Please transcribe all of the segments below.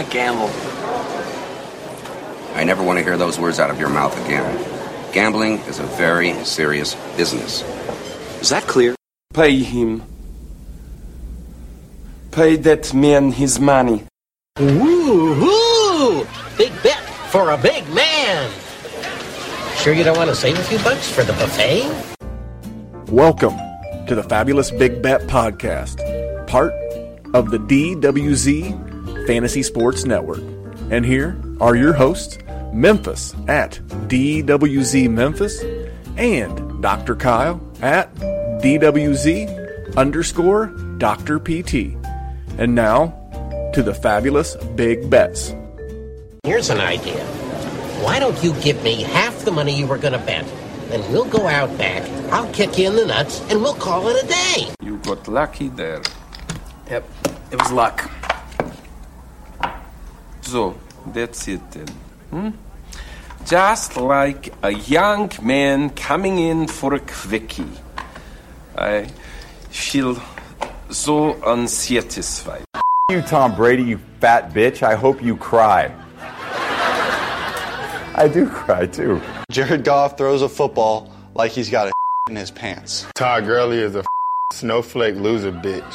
want to gamble. I never want to hear those words out of your mouth again. Gambling is a very serious business. Is that clear? Pay him. Pay that man his money. Ooh, big bet for a big man. Sure you don't want to save a few bucks for the buffet? Welcome to the Fabulous Big Bet Podcast, part of the DWZ Fantasy Sports Network. And here are your hosts, Memphis at DWZ Memphis and Dr. Kyle at DWZ underscore Dr. PT. And now to the Fabulous Big Bets. Here's an idea. Why don't you give me half the money you were going to bet? Then we'll go out back, I'll kick you in the nuts, and we'll call it a day. You got lucky there. Yep, it was luck. So, that's it then. Hmm? Just like a young man coming in for a quickie. I feel so unsatisfied. you, Tom Brady, you fat bitch. I hope you cry. I do cry too. Jared Goff throws a football like he's got a in his pants. Todd Gurley is a snowflake loser bitch.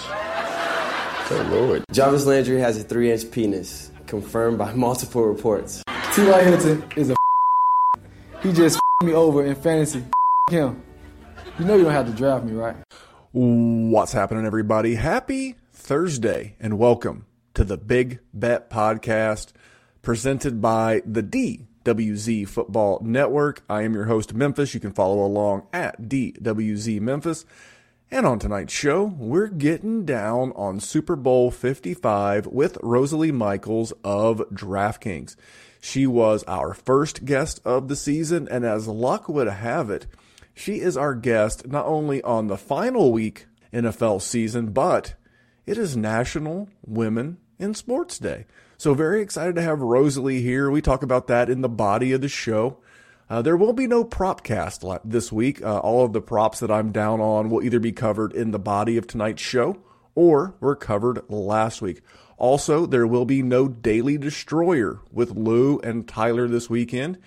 Good lord. Jarvis Landry has a three inch penis, confirmed by multiple reports. T.Y. Hilton is a he just me over in fantasy. him. You know you don't have to draft me, right? What's happening, everybody? Happy Thursday and welcome to the Big Bet Podcast presented by the DWZ Football Network. I am your host, Memphis. You can follow along at DWZ Memphis. And on tonight's show, we're getting down on Super Bowl 55 with Rosalie Michaels of DraftKings. She was our first guest of the season, and as luck would have it, she is our guest not only on the final week NFL season, but it is National Women in Sports Day. So very excited to have Rosalie here. We talk about that in the body of the show. Uh, there will be no prop cast this week. Uh, all of the props that I'm down on will either be covered in the body of tonight's show or were covered last week. Also, there will be no Daily Destroyer with Lou and Tyler this weekend,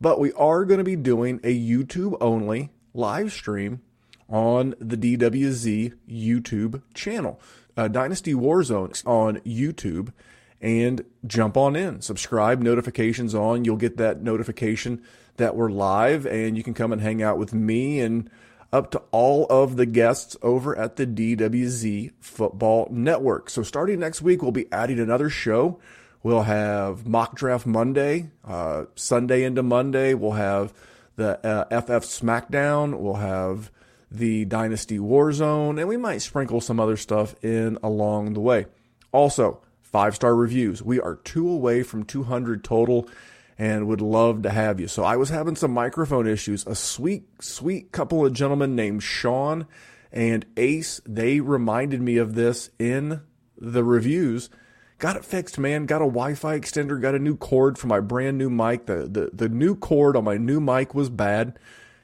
but we are going to be doing a YouTube only live stream on the DWZ YouTube channel. Uh, Dynasty Warzone on YouTube and jump on in. Subscribe, notifications on. You'll get that notification that we're live and you can come and hang out with me and up to all of the guests over at the DWZ Football Network. So starting next week, we'll be adding another show. We'll have Mock Draft Monday, uh, Sunday into Monday. We'll have the uh, FF SmackDown. We'll have the Dynasty Warzone, and we might sprinkle some other stuff in along the way. Also, five star reviews. We are two away from 200 total and would love to have you. So I was having some microphone issues. A sweet, sweet couple of gentlemen named Sean and Ace, they reminded me of this in the reviews. Got it fixed, man. Got a Wi-Fi extender, got a new cord for my brand new mic. The, the, the new cord on my new mic was bad.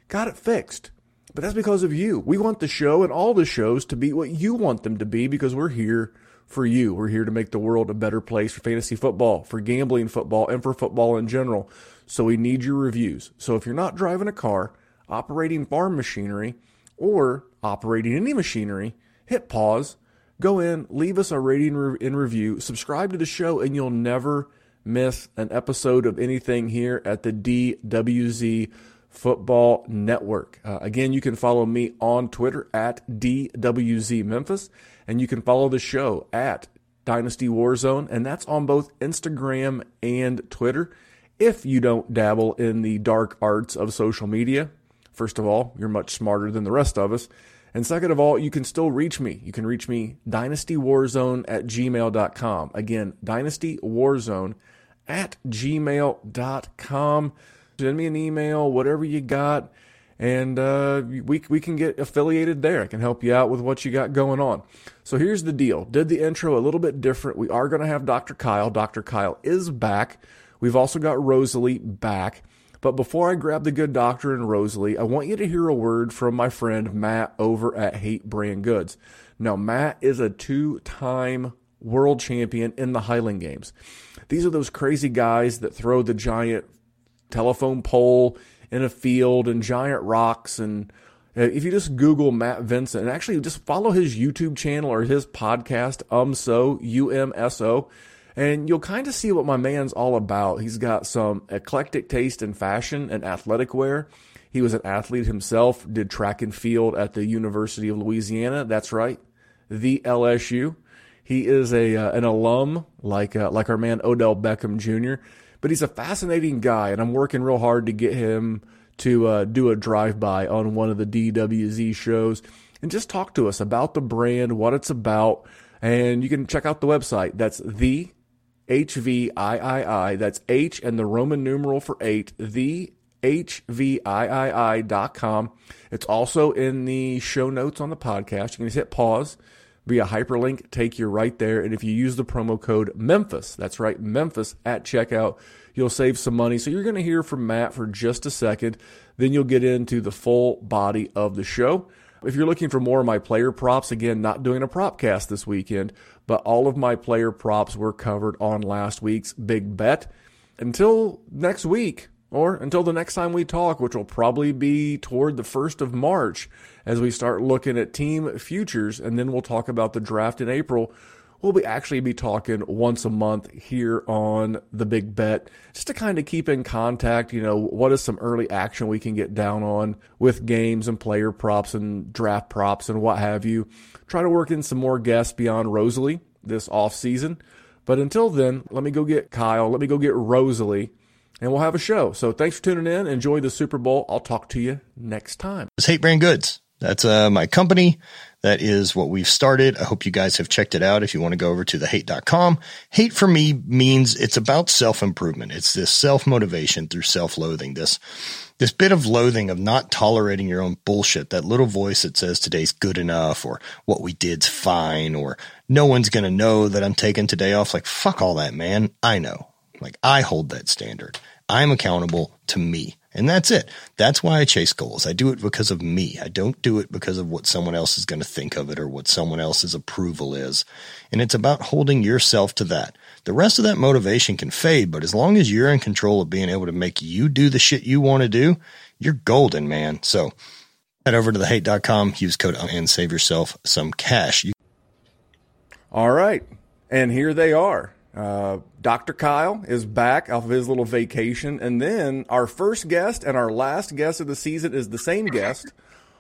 Got it fixed. But that's because of you. We want the show and all the shows to be what you want them to be because we're here for you. We're here to make the world a better place for fantasy football, for gambling football, and for football in general. So we need your reviews. So if you're not driving a car, operating farm machinery, or operating any machinery, hit pause, go in, leave us a rating and review, subscribe to the show, and you'll never miss an episode of anything here at the DWZ Football Network. Uh, again, you can follow me on Twitter at DWZ Memphis, and you can follow the show at Dynasty Warzone, and that's on both Instagram and Twitter. If you don't dabble in the dark arts of social media, first of all, you're much smarter than the rest of us. And second of all, you can still reach me. You can reach me dynastywarzone at gmail.com. Again, dynastywarzone at gmail.com send me an email, whatever you got, and uh, we we can get affiliated there. I can help you out with what you got going on. So here's the deal: did the intro a little bit different. We are going to have Dr. Kyle. Dr. Kyle is back. We've also got Rosalie back. But before I grab the good doctor and Rosalie, I want you to hear a word from my friend Matt over at Hate Brand Goods. Now, Matt is a two time world champion in the Highland Games. These are those crazy guys that throw the giant telephone pole in a field and giant rocks. And uh, if you just Google Matt Vincent and actually just follow his YouTube channel or his podcast, UMSO, U-M-S-O, and you'll kind of see what my man's all about. He's got some eclectic taste in fashion and athletic wear. He was an athlete himself, did track and field at the University of Louisiana. That's right, the LSU. He is a uh, an alum like uh, like our man Odell Beckham Jr. But he's a fascinating guy, and I'm working real hard to get him to uh, do a drive by on one of the DWZ shows and just talk to us about the brand, what it's about, and you can check out the website. That's the HVIII. That's H and the Roman numeral for eight. The HVIII.com. It's also in the show notes on the podcast. You can just hit pause via hyperlink, take you right there. And if you use the promo code Memphis, that's right, Memphis at checkout, you'll save some money. So you're going to hear from Matt for just a second. Then you'll get into the full body of the show. If you're looking for more of my player props, again, not doing a prop cast this weekend, but all of my player props were covered on last week's big bet. Until next week, or until the next time we talk, which will probably be toward the 1st of March as we start looking at team futures, and then we'll talk about the draft in April. We'll be actually be talking once a month here on the big bet, just to kind of keep in contact. You know, what is some early action we can get down on with games and player props and draft props and what have you. Try to work in some more guests beyond Rosalie this off season. But until then, let me go get Kyle. Let me go get Rosalie and we'll have a show. So thanks for tuning in. Enjoy the Super Bowl. I'll talk to you next time. It's Hate Brand Goods. That's uh, my company. That is what we've started. I hope you guys have checked it out. If you want to go over to the thehate.com, hate for me means it's about self improvement. It's this self motivation through self loathing. This, this bit of loathing of not tolerating your own bullshit. That little voice that says today's good enough or what we did's fine or no one's going to know that I'm taking today off. Like, fuck all that, man. I know. Like, I hold that standard. I'm accountable to me. And that's it. That's why I chase goals. I do it because of me. I don't do it because of what someone else is going to think of it or what someone else's approval is. And it's about holding yourself to that. The rest of that motivation can fade, but as long as you're in control of being able to make you do the shit you want to do, you're golden, man. So head over to thehate.com, use code and save yourself some cash. You- All right. And here they are. Uh, Dr. Kyle is back off of his little vacation. And then our first guest and our last guest of the season is the same guest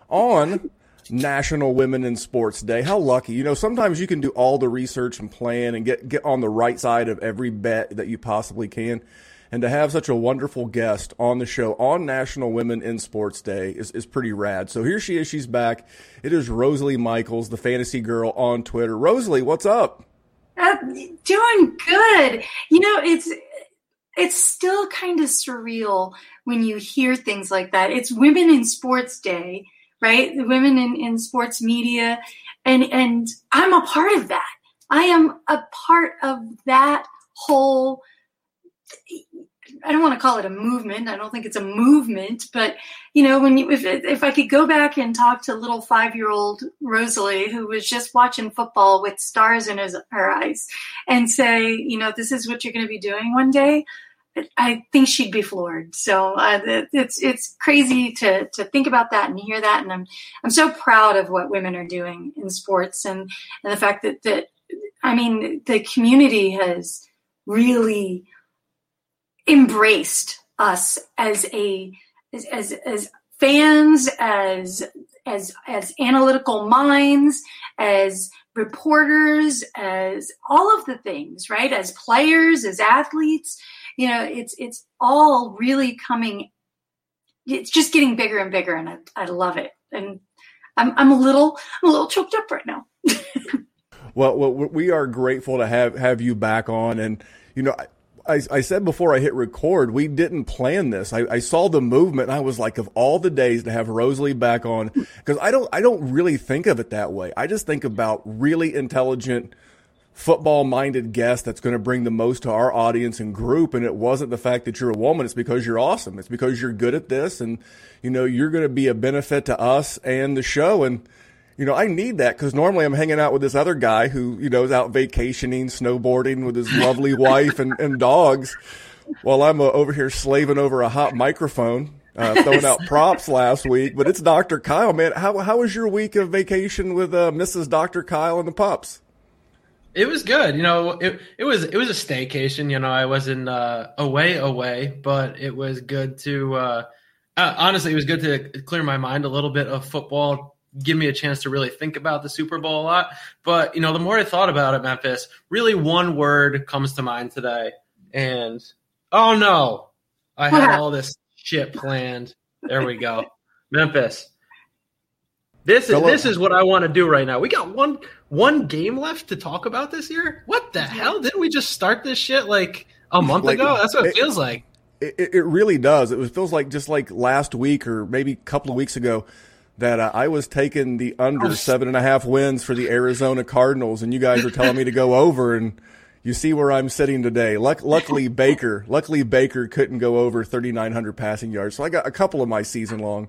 on National Women in Sports Day. How lucky. You know, sometimes you can do all the research and plan and get, get on the right side of every bet that you possibly can. And to have such a wonderful guest on the show on National Women in Sports Day is, is pretty rad. So here she is. She's back. It is Rosalie Michaels, the fantasy girl on Twitter. Rosalie, what's up? Uh, doing good. You know, it's it's still kind of surreal when you hear things like that. It's Women in Sports Day, right? The women in, in sports media, and and I'm a part of that. I am a part of that whole I don't want to call it a movement. I don't think it's a movement, but you know, when you if if I could go back and talk to little five year old Rosalie who was just watching football with stars in his, her eyes, and say, you know, this is what you're going to be doing one day, I think she'd be floored. So uh, it's it's crazy to to think about that and hear that, and I'm I'm so proud of what women are doing in sports and and the fact that that I mean the community has really embraced us as a as, as, as fans, as as as analytical minds, as reporters, as all of the things, right? As players, as athletes, you know, it's it's all really coming. It's just getting bigger and bigger, and I, I love it. And I'm I'm a little I'm a little choked up right now. well, well, we are grateful to have have you back on, and you know. I, I, said before I hit record, we didn't plan this. I, I, saw the movement and I was like, of all the days to have Rosalie back on, because I don't, I don't really think of it that way. I just think about really intelligent, football minded guest that's going to bring the most to our audience and group. And it wasn't the fact that you're a woman. It's because you're awesome. It's because you're good at this and, you know, you're going to be a benefit to us and the show. And, you know, I need that because normally I'm hanging out with this other guy who, you know, is out vacationing, snowboarding with his lovely wife and, and dogs while I'm uh, over here slaving over a hot microphone, uh, throwing out props last week. But it's Dr. Kyle, man. How, how was your week of vacation with uh, Mrs. Dr. Kyle and the pups? It was good. You know, it it was it was a staycation. You know, I wasn't uh, away away, but it was good to. Uh, uh, honestly, it was good to clear my mind a little bit of football, give me a chance to really think about the Super Bowl a lot. But you know, the more I thought about it, Memphis, really one word comes to mind today, and oh no, I had all this shit planned. There we go, Memphis. This is this is what I want to do right now. We got one one game left to talk about this year. What the hell? Didn't we just start this shit like a month Like, ago? That's what it, it- feels like. It, it it really does. It was, feels like just like last week or maybe a couple of weeks ago that uh, I was taking the under seven and a half wins for the Arizona Cardinals, and you guys are telling me to go over, and you see where I'm sitting today. Luck, luckily, Baker, luckily Baker couldn't go over 3,900 passing yards, so I got a couple of my season long,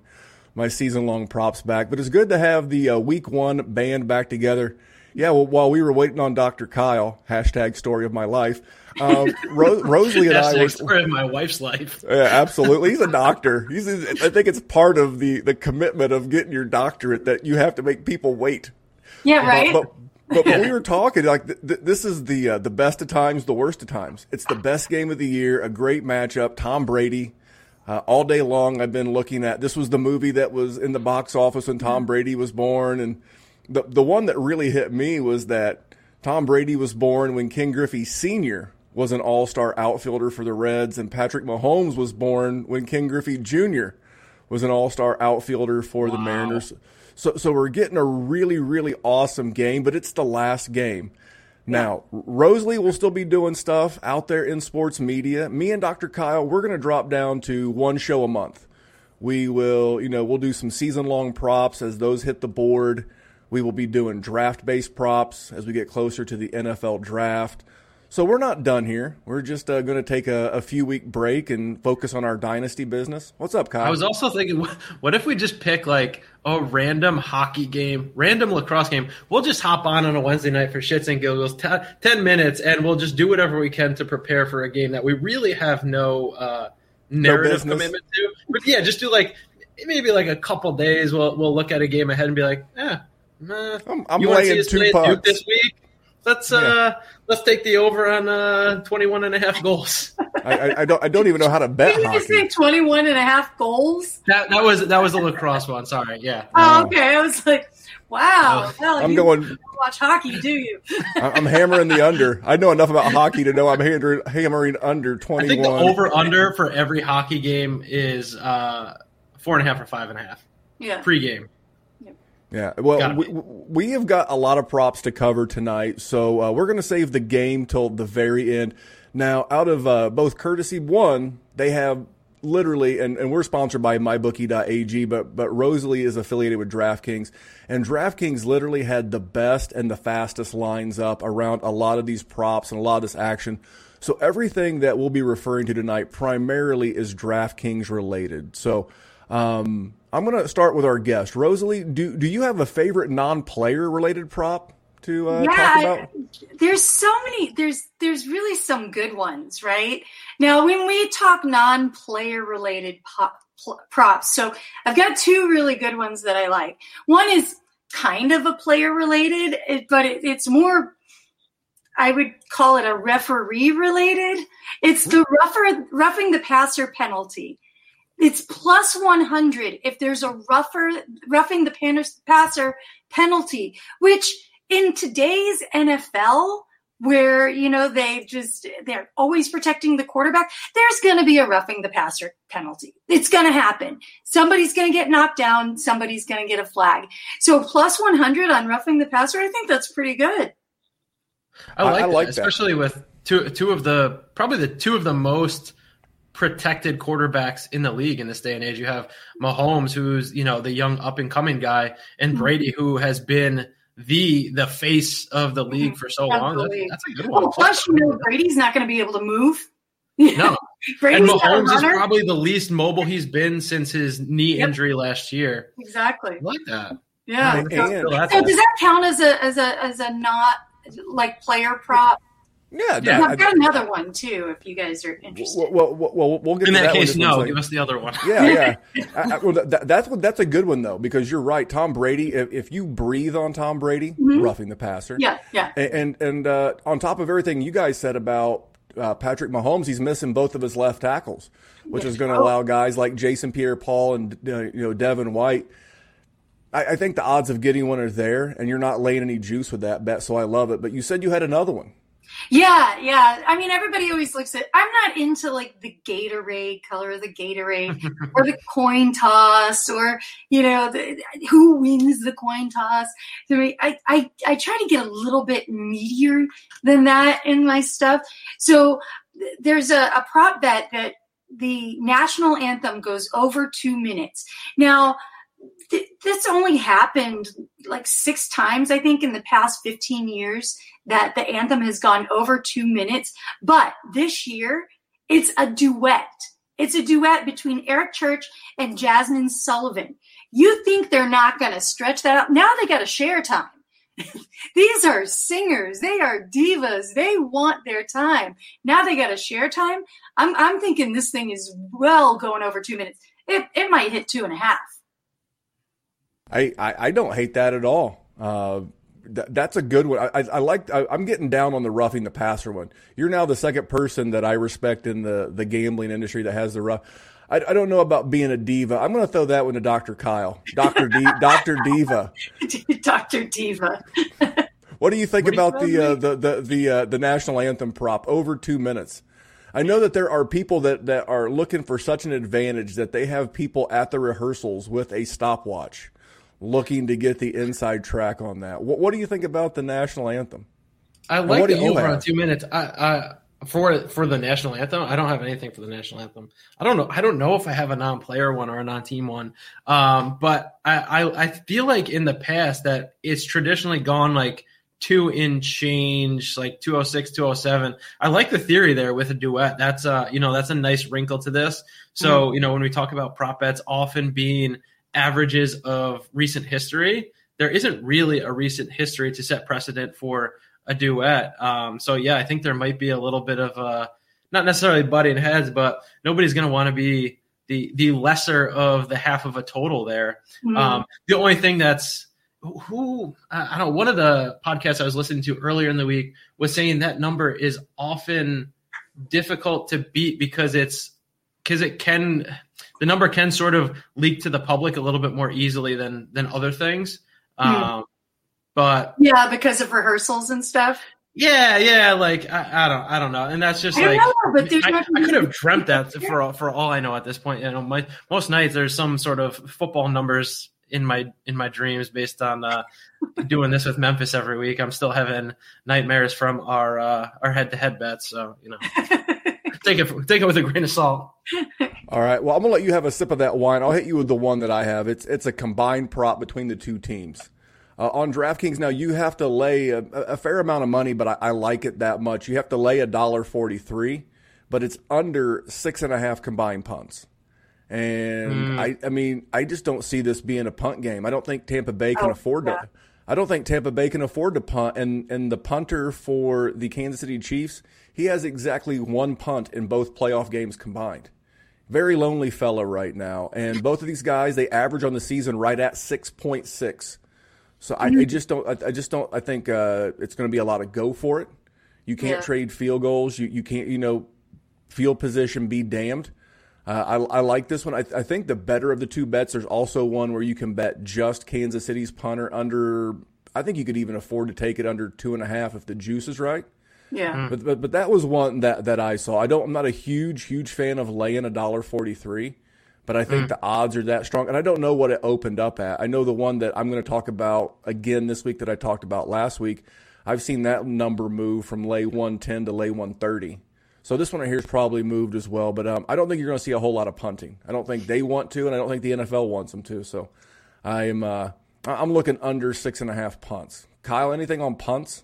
my season long props back. But it's good to have the uh, week one band back together. Yeah, well, while we were waiting on Dr. Kyle, hashtag story of my life, um, Ro- Rosalie and I Hashtag were, story of my wife's life. yeah, absolutely. He's a doctor. He's. I think it's part of the the commitment of getting your doctorate that you have to make people wait. Yeah, right. But, but, but when we were talking, like th- th- this is the uh, the best of times, the worst of times. It's the best game of the year. A great matchup. Tom Brady. Uh, all day long, I've been looking at. This was the movie that was in the box office when Tom Brady was born, and the the one that really hit me was that Tom Brady was born when Ken Griffey Sr. was an All Star outfielder for the Reds, and Patrick Mahomes was born when Ken Griffey Jr. was an All Star outfielder for the Mariners. So, so we're getting a really, really awesome game, but it's the last game. Now, Rosalie will still be doing stuff out there in sports media. Me and Dr. Kyle, we're going to drop down to one show a month. We will, you know, we'll do some season long props as those hit the board. We will be doing draft based props as we get closer to the NFL draft. So we're not done here. We're just uh, going to take a, a few week break and focus on our dynasty business. What's up, Kyle? I was also thinking, what- if we just pick like a random hockey game, random lacrosse game? We'll just hop on on a Wednesday night for shits and giggles, t- ten minutes, and we'll just do whatever we can to prepare for a game that we really have no uh, narrative business. commitment to. But yeah, just do like maybe like a couple days. We'll we'll look at a game ahead and be like, eh, nah, I'm, I'm you want to see laying us two play Duke this week? Let's uh let's take the over on uh 21 and a half goals. I, I, I don't. I don't even know how to bet Didn't you hockey. say 21 and a half goals? That that was that was the lacrosse one. Sorry, yeah. Oh, okay. I was like, wow. Hell, I'm you going- don't watch hockey, do you? I- I'm hammering the under. I know enough about hockey to know I'm hammering, hammering under I 21. think the over under for every hockey game is uh, four and a half or five and a half Yeah. pregame. Yeah, well, we, we have got a lot of props to cover tonight, so uh, we're going to save the game till the very end. Now, out of uh, both courtesy one, they have literally, and, and we're sponsored by mybookie.ag, but but Rosalie is affiliated with DraftKings, and DraftKings literally had the best and the fastest lines up around a lot of these props and a lot of this action. So everything that we'll be referring to tonight primarily is DraftKings related. So. Um, I'm going to start with our guest, Rosalie. Do do you have a favorite non-player related prop to uh, talk yeah, about? there's so many. There's there's really some good ones, right? Now, when we talk non-player related pop, pl- props, so I've got two really good ones that I like. One is kind of a player related, but it, it's more. I would call it a referee related. It's the rougher, roughing the passer penalty. It's plus 100 if there's a rougher roughing the passer penalty, which in today's NFL, where you know they just they're always protecting the quarterback, there's going to be a roughing the passer penalty. It's going to happen. Somebody's going to get knocked down. Somebody's going to get a flag. So plus 100 on roughing the passer, I think that's pretty good. I like, I that, like that. especially with two two of the probably the two of the most protected quarterbacks in the league in this day and age. You have Mahomes, who's you know the young up and coming guy, and Mm-hmm. Brady, who has been the the face of the league for so long. That's, that's a good one. Well, plus you know Brady's not going to be able to move. No, and Brady's not a Mahomes is probably the least mobile he's been since his knee Yep. injury last year. Exactly. I like that. Yeah. So, so does that count as a as a as a not like player prop? Yeah, Yeah, that- I've got another one too. If you guys are interested. Well, well, well, we'll get In to that one case, just no. second. Give us the other one. Yeah, yeah. I, I, well, that, that's what that's a good one though because you're right. Tom Brady. If, if you breathe on Tom Brady, Mhm. roughing the passer. Yeah, yeah. And and, and uh, on top of everything you guys said about uh, Patrick Mahomes, he's missing both of his left tackles, which is going to allow guys like Jason Pierre-Paul and uh, you know Devin White. I, I think the odds of getting one are there, and you're not laying any juice with that bet, so I love it. But you said you had another one. Yeah, yeah. I mean, everybody always looks at. I'm not into like the Gatorade color of the Gatorade or the coin toss or you know the, who wins the coin toss. I, I I try to get a little bit meatier than that in my stuff. So there's a, a prop bet that the national anthem goes over two minutes. Now th- this only happened like six times, I think, in the past 15 years that the anthem has gone over two minutes. But this year, it's a duet. It's a duet between Eric Church and Jazmine Sullivan. You think they're not going to stretch that out? Now they got to share time. These are singers. They are divas. They want their time. Now they got to share time. I'm, I'm thinking this thing is well going over two minutes. It, it might hit two and a half. I, I, I don't hate that at all. Uh, th- that's a good one. I, I, I like. I, I'm getting down on the roughing the passer one. You're now the second person that I respect in the the gambling industry that has the rough. I, I don't know about being a diva. I'm going to throw that one to Dr. Kyle, Doctor D, Doctor Diva. Dr. Diva. What do you think What do you about the, uh, the the the uh, the national anthem prop over two minutes? I know that there are people that, that are looking for such an advantage that they have people at the rehearsals with a stopwatch, looking to get the inside track on that. What, what do you think about the national anthem? I like the you over on two minutes. I, I for for the national anthem. I don't have anything for the national anthem. I don't know. I don't know if I have a non-player one or a non-team one. Um, but I, I I feel like in the past that it's traditionally gone like two in change, like 206, 207. I like the theory there with a duet. That's uh, you know, that's a nice wrinkle to this. So, Mhm. you know, when we talk about prop bets often being averages of recent history, there isn't really a recent history to set precedent for a duet. Um, so yeah, I think there might be a little bit of uh not necessarily butting heads, but nobody's going to want to be the the lesser of the half of a total there. Mhm. Um, the only thing that's who I I don't know. One of the podcasts I was listening to earlier in the week was saying that number is often difficult to beat because it's because it can the number can sort of leak to the public a little bit more easily than than other things. Hmm. Um, but Yeah, because of rehearsals and stuff. yeah, yeah, like I, I don't, I don't know, and that's just I like know, but there's I, I could have dreamt that for all, for all I know at this point. You know, my, most nights there's some sort of football numbers in my in my dreams based on uh, doing this with Memphis every week. I'm still having nightmares from our uh, our head to head bets, so you know, take it take it with a grain of salt. All right. Well, I'm gonna let you have a sip of that wine. I'll hit you with the one that I have. It's it's a combined prop between the two teams. Uh, on DraftKings now, you have to lay a, a fair amount of money, but I, I like it that much. You have to lay a dollar forty three, but it's under six and a half combined punts. And Mm. I, I mean, I just don't see this being a punt game. I don't think Tampa Bay can Oh, afford yeah. to. I don't think Tampa Bay can afford to punt. And and the punter for the Kansas City Chiefs, he has exactly one punt in both playoff games combined. Very lonely fella right now. And both of these guys, they average on the season right at six point six. So I, I just don't. I, I just don't. I think uh, it's going to be a lot of go for it. You can't Yeah. trade field goals. You you can't. You know, field position be damned. Uh, I, I like this one. I, I think the better of the two bets. There's also one where you can bet just Kansas City's punter under. I think you could even afford to take it under two and a half if the juice is right. Yeah. But, but but that was one that that I saw. I don't. I'm not a huge huge fan of laying a dollar forty three, but I think Mm. the odds are that strong, and I don't know what it opened up at. I know the one that I'm going to talk about again this week that I talked about last week. I've seen that number move from lay one ten to lay one thirty. So this one right here is probably moved as well, but um, I don't think you're going to see a whole lot of punting. I don't think they want to, and I don't think the NFL wants them to. So I am uh, I- I'm looking under six and a half punts. Kyle, anything on punts?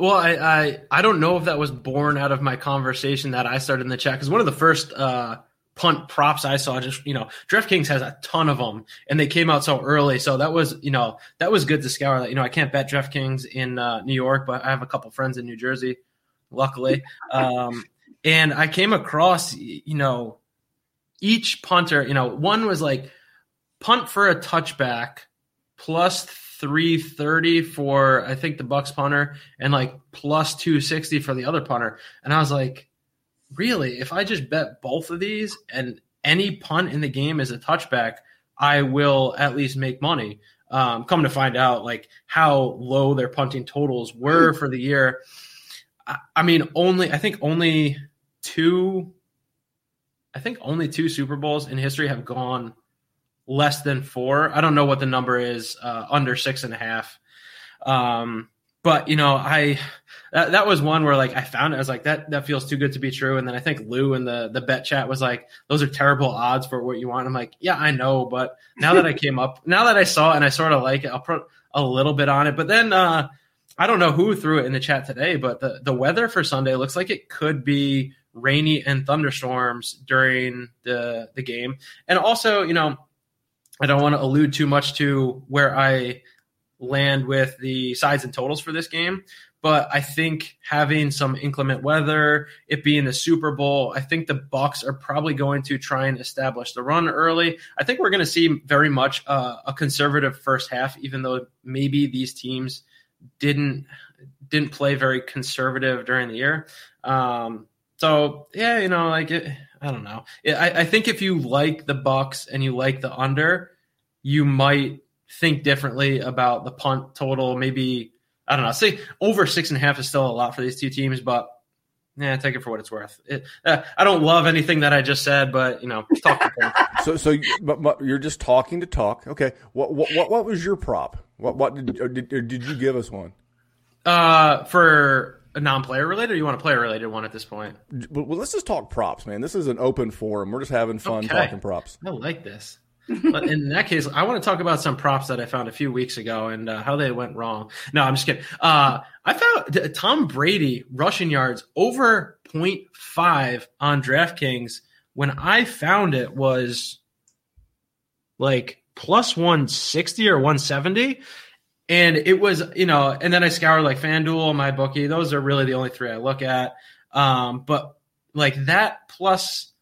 Well, I, I I don't know if that was born out of my conversation that I started in the chat because one of the first uh, punt props I saw. Just you know, DraftKings has a ton of them, and they came out so early. So that was you know that was good to scour. That you know, I can't bet DraftKings in uh, New York, but I have a couple friends in New Jersey, luckily. Um, and I came across you know each punter. You know, one was like punt for a touchback plus 330 for I think the Bucs punter and like plus 260 for the other punter. And I was like, really? If I just bet both of these and any punt in the game is a touchback, I will at least make money. Um, come to find out, like how low their punting totals were for the year. I, I mean, only I think only two. I think only two Super Bowls in history have gone less than four. I don't know what the number is uh, under six and a half. Um, but you know, I that, that was one where like I found it. I was like, that that feels too good to be true. And then I think Lou in the the bet chat was like, those are terrible odds for what you want. I'm like, yeah, I know, but now that I came up, now that I saw it and I sort of like it, I'll put a little bit on it. But then uh, I don't know who threw it in the chat today, but the the weather for Sunday looks like it could be rainy and thunderstorms during the the game. And also, you know, I don't want to allude too much to where I land with the sides and totals for this game. But I think having some inclement weather, it being the Super Bowl, I think the Bucs are probably going to try and establish the run early. I think we're going to see very much uh, a conservative first half, even though maybe these teams didn't didn't play very conservative during the year. Um, so yeah, you know, like it, I don't know. I, I think if you like the Bucs and you like the under, you might think differently about the punt total. Maybe I don't know. Say over six and a half is still a lot for these two teams, but yeah, take it for what it's worth. It, uh, I don't love anything that I just said, but you know, talk so so, but, but, you're just talking to talk. Okay, what what what, what was your prop? What what did, did did you give us one? Uh, for a non-player related, or you want a player related one at this point? Well, let's just talk props, man. This is an open forum. We're just having fun okay. talking props. I like this but in that case, I want to talk about some props that I found a few weeks ago and uh, how they went wrong. No, I'm just kidding. Uh, I found Tom Brady rushing yards over 0.5 on DraftKings. When I found it was like plus 160 or 170. And it was, you know, and then I scoured like FanDuel, MyBookie. Those are really the only three I look at. Um, but like that plus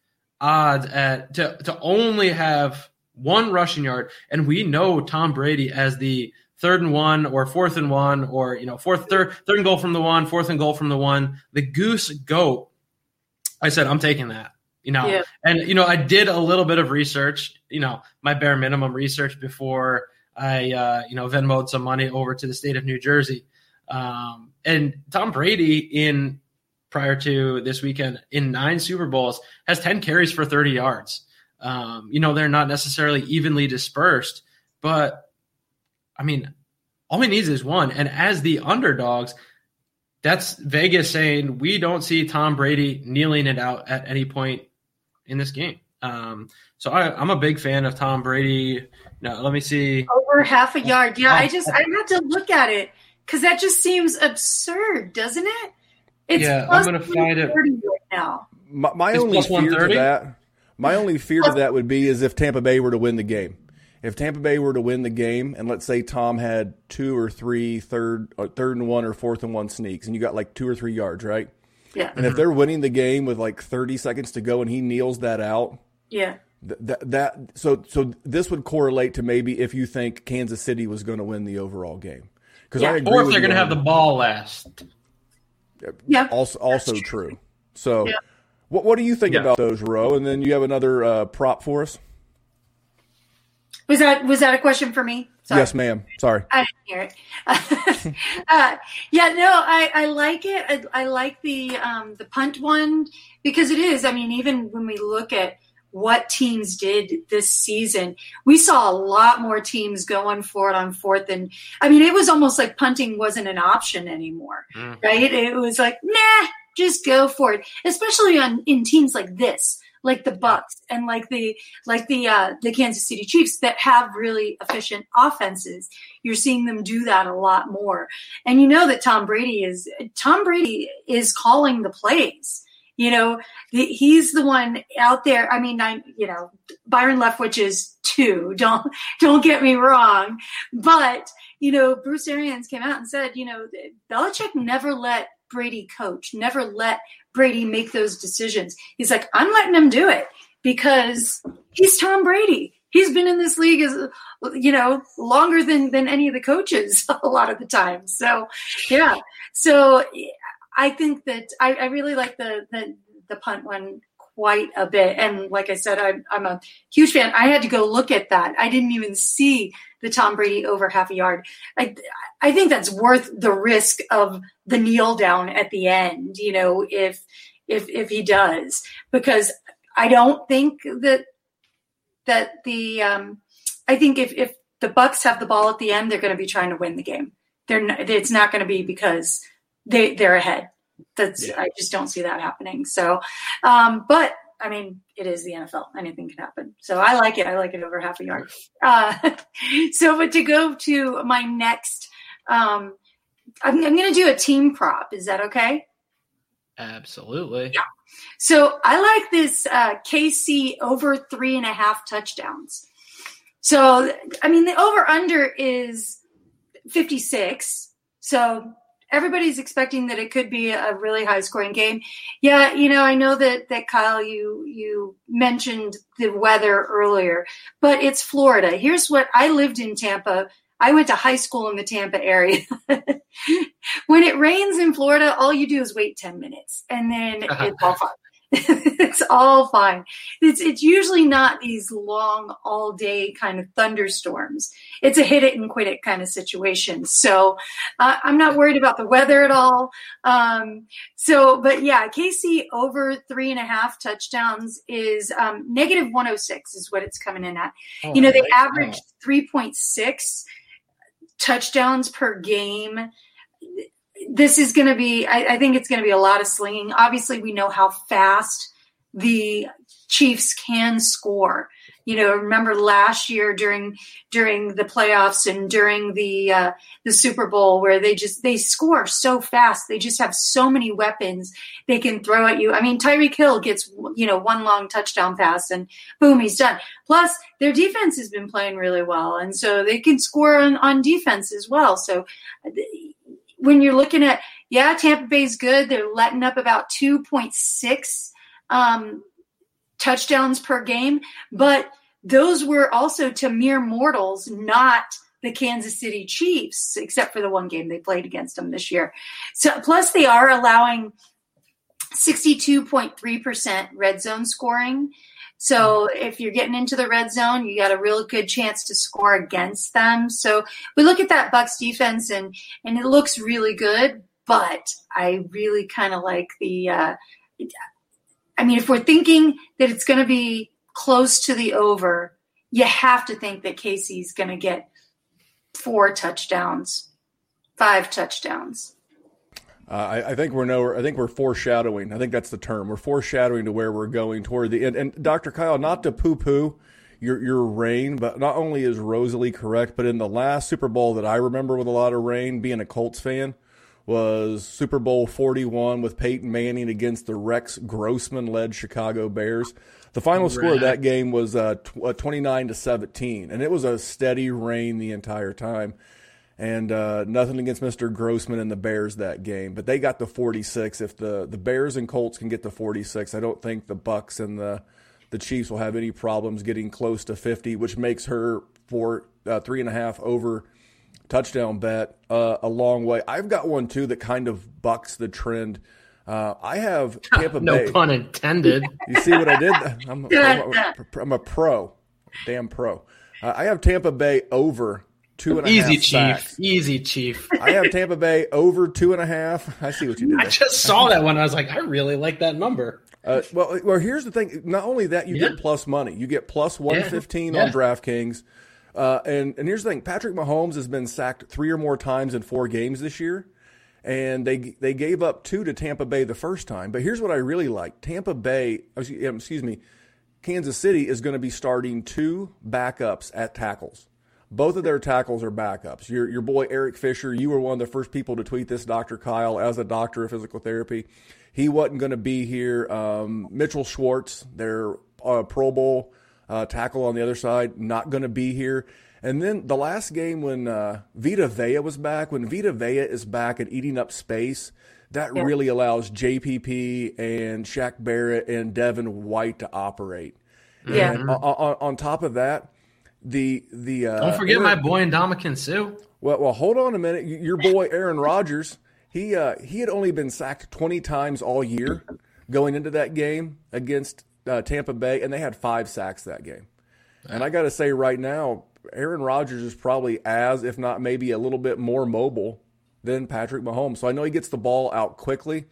odds at to to only have one rushing yard, and we know Tom Brady as the third and one or fourth and one or you know fourth third third and goal from the one, fourth and goal from the one, the goose goat. I said I'm taking that. You know, yeah. and you know I did a little bit of research. You know, my bare minimum research before I uh, you know Venmoed some money over to the state of New Jersey. Um, and Tom Brady in prior to this weekend in nine Super Bowls has 10 carries for 30 yards. Um, you know, they're not necessarily evenly dispersed, but I mean, all he needs is one. And as the underdogs, that's Vegas saying we don't see Tom Brady kneeling it out at any point in this game. Um, so I, am a big fan of Tom Brady. Now, let me see. Over half a yard. Yeah, I just I had to look at it because that just seems absurd, doesn't it? It's yeah, I'm gonna find it right now. My, my only fear to that my only fear to that would be is if Tampa Bay were to win the game. If Tampa Bay were to win the game, and let's say Tom had two or three third, or third and one or fourth and one sneaks, and you got like two or three yards, right? Yeah. And if they're winning the game with like 30 seconds to go, and he kneels that out, yeah. That, that so so this would correlate to maybe if you think Kansas City was going to win the overall game because yeah. I agree or if they're going to have the ball last. Yeah, also also true. So yeah. What What do you think yeah. about those, Roe? And then you have another uh, prop for us. Was that was that a question for me? Sorry. Yes, ma'am. Sorry, I didn't hear it. uh, yeah, no, I, I like it. I, I like the um, the punt one because it is. I mean, even when we look at what teams did this season, we saw a lot more teams going for it on fourth. And I mean, it was almost like punting wasn't an option anymore, mm. right? It was like, nah, just go for it, especially on in teams like this, like the Bucs and like the like the uh, the Kansas City Chiefs that have really efficient offenses. You're seeing them do that a lot more, and you know that Tom Brady is Tom Brady is calling the plays. You know, he's the one out there. I mean, I, you know, Byron Leftwich is two. Don't don't get me wrong, but you know, Bruce Arians came out and said, you know, Belichick never let Brady coach, never let Brady make those decisions. He's like, I'm letting him do it because he's Tom Brady. He's been in this league as you know longer than than any of the coaches a lot of the time. So yeah, so I think that I, I really like the, the the punt one quite a bit. And like I said, I'm, I'm a huge fan. I had to go look at that. I didn't even see the Tom Brady over half a yard. I, I think that's worth the risk of the kneel down at the end, you know, if, if, if he does, because I don't think that, that the, um, I think if, if the Bucs have the ball at the end, they're going to be trying to win the game. They're not, it's not going to be because they, they're ahead. That's yeah. I just don't see that happening. So, um, but I mean, it is the NFL. Anything can happen. So I like it. I like it over half a yard. Uh, so, but to go to my next, um, I'm, I'm going to do a team prop. Is that okay? Absolutely. Yeah. So I like this uh, KC over three and a half touchdowns. So, I mean, the over under is 56. So everybody's expecting that it could be a really high scoring game. Yeah, you know, I know that that Kyle you you mentioned the weather earlier, but it's Florida. Here's what I lived in Tampa. I went to high school in the Tampa area. when it rains in Florida, all you do is wait 10 minutes and then it's all fine. it's all fine. It's it's usually not these long all day kind of thunderstorms. It's a hit it and quit it kind of situation. So uh, I'm not worried about the weather at all. Um, so, but yeah, KC over three and a half touchdowns is um, negative 106 is what it's coming in at. Oh, you know, they average 3.6 touchdowns per game this is going to be, I, I think it's going to be a lot of slinging. Obviously, we know how fast the Chiefs can score. You know, remember last year during during the playoffs and during the uh, the Super Bowl where they just they score so fast. They just have so many weapons they can throw at you. I mean, Tyreek Hill gets you know one long touchdown pass and boom, he's done. Plus, their defense has been playing really well, and so they can score on, on defense as well. So when you're looking at, yeah, Tampa Bay's good. They're letting up about 2.6 um, touchdowns per game, but those were also to mere mortals, not the Kansas City Chiefs, except for the one game they played against them this year. So, plus they are allowing 62.3% red zone scoring. So if you're getting into the red zone, you got a real good chance to score against them. So we look at that Bucs defense and and it looks really good, but I really kind of like the uh, I mean if we're thinking that it's going to be close to the over, you have to think that KC's going to get four touchdowns, five touchdowns. Uh, I, I, think we're no, I think we're foreshadowing. I think that's the term. We're foreshadowing to where we're going toward the end. And Dr. Kyle, not to poo-poo your your rain, but not only is Rosalie correct, but in the last Super Bowl that I remember with a lot of rain, being a Colts fan, was Super Bowl 41 with Peyton Manning against the Rex Grossman led Chicago Bears. The final right. score of that game was uh, uh 29 to 17, and it was a steady rain the entire time. And uh, nothing against Mr. Grossman and the Bears that game, but they got the 46. If the, the Bears and Colts can get the 46, I don't think the Bucs and the the Chiefs will have any problems getting close to 50, which makes her for uh, three and a half over touchdown bet uh, a long way. I've got one too that kind of bucks the trend. Uh, I have Tampa no Bay. No pun intended. You see what I did? I'm, I'm, a, I'm a pro, damn pro. Uh, I have Tampa Bay over two and a Easy, half Chief. Sacks. Easy, Chief. I have Tampa Bay over two and a half. I see what you did. There. I just saw that one. I was like, I really like that number. Uh, well, well, here's the thing. Not only that, you yeah. get plus money. You get plus one fifteen yeah. on DraftKings. Uh, and and here's the thing: Patrick Mahomes has been sacked three or more times in four games this year, and they they gave up two to Tampa Bay the first time. But here's what I really like: Tampa Bay, excuse me, Kansas City is going to be starting two backups at tackles. Both of their tackles are backups. Your your boy Eric Fisher, you were one of the first people to tweet this, Dr. Kyle, as a doctor of physical therapy. He wasn't going to be here. Um, Mitchell Schwartz, their uh, Pro Bowl uh, tackle on the other side, not going to be here. And then the last game when uh, Vita Vea was back, when Vita Vea is back and eating up space, that Yeah. really allows JPP and Shaq Barrett and Devin White to operate. Yeah. And on, on, on top of that, the the uh, Don't forget Aaron- my boy and Ndamukong Suh. well, well, hold on a minute. Your boy Aaron Rodgers, he uh, he had only been sacked twenty times all year going into that game against uh, Tampa Bay, and they had five sacks that game. And I got to say, right now, Aaron Rodgers is probably as, if not maybe a little bit more mobile than Patrick Mahomes. So I know he gets the ball out quickly,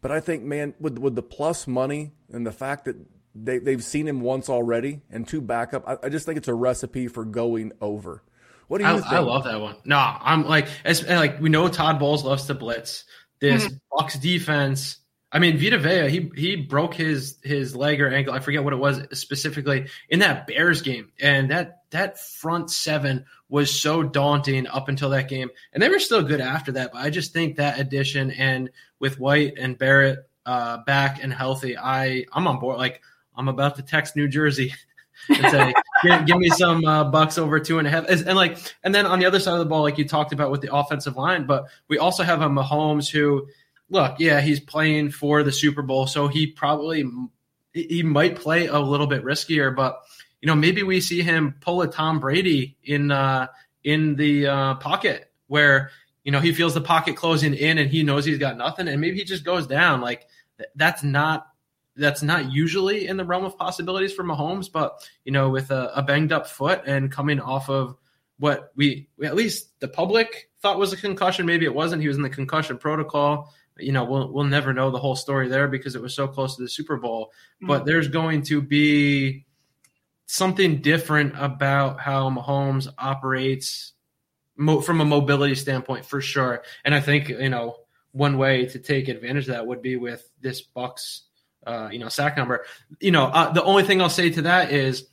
but I think, man, with with the plus money and the fact that they they've seen him once already and two backup, I, I just think it's a recipe for going over. What do you I, think? I love that one. No, I'm like, as, like we know Todd Bowles loves to blitz. This Mm-hmm. Bucs defense. I mean, Vita Vea, he he broke his his leg or ankle. I forget what it was specifically in that Bears game, and that that front seven was so daunting up until that game, and they were still good after that. But I just think that addition and with White and Barrett uh, back and healthy, I I'm on board. Like I'm about to text New Jersey and say, give, give me some uh, Bucs over two and a half. And, and like, and then on the other side of the ball, like you talked about with the offensive line, but we also have a Mahomes who, look, yeah, he's playing for the Super Bowl, so he probably he might play a little bit riskier, but you know, maybe we see him pull a Tom Brady in uh, in the uh, pocket where you know he feels the pocket closing in and he knows he's got nothing, and maybe he just goes down. Like that's not that's not usually in the realm of possibilities for Mahomes, but you know, with a, a banged up foot and coming off of what we at least the public thought was a concussion, maybe it wasn't. He was in the concussion protocol. You know, we'll we'll never know the whole story there because it was so close to the Super Bowl. But Mhm. there's going to be something different about how Mahomes operates mo- from a mobility standpoint for sure. And I think you know one way to take advantage of that would be with this Bucs, uh, you know, sack number. You know, uh, the only thing I'll say to that is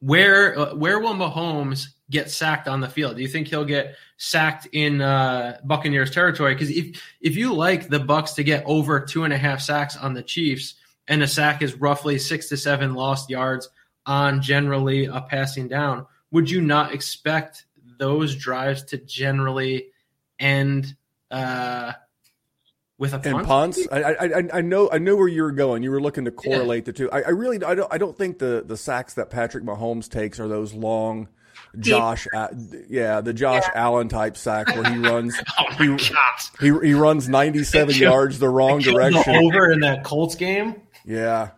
where uh, where will Mahomes get sacked on the field? Do you think he'll get sacked in uh, Buccaneers territory? Because if if you like the Bucs to get over two and a half sacks on the Chiefs, and a sack is roughly six to seven lost yards on generally a passing down, would you not expect those drives to generally end uh, with a and punt? punts. I, I I I know I know where you were going. You were looking to correlate the two. I, I really I don't I don't think the the sacks that Patrick Mahomes takes are those long. Josh, A- yeah, the Josh Allen type sack where he runs, Oh he, he he runs ninety seven yards the wrong Killed the direction. over in that Colts game. Yeah,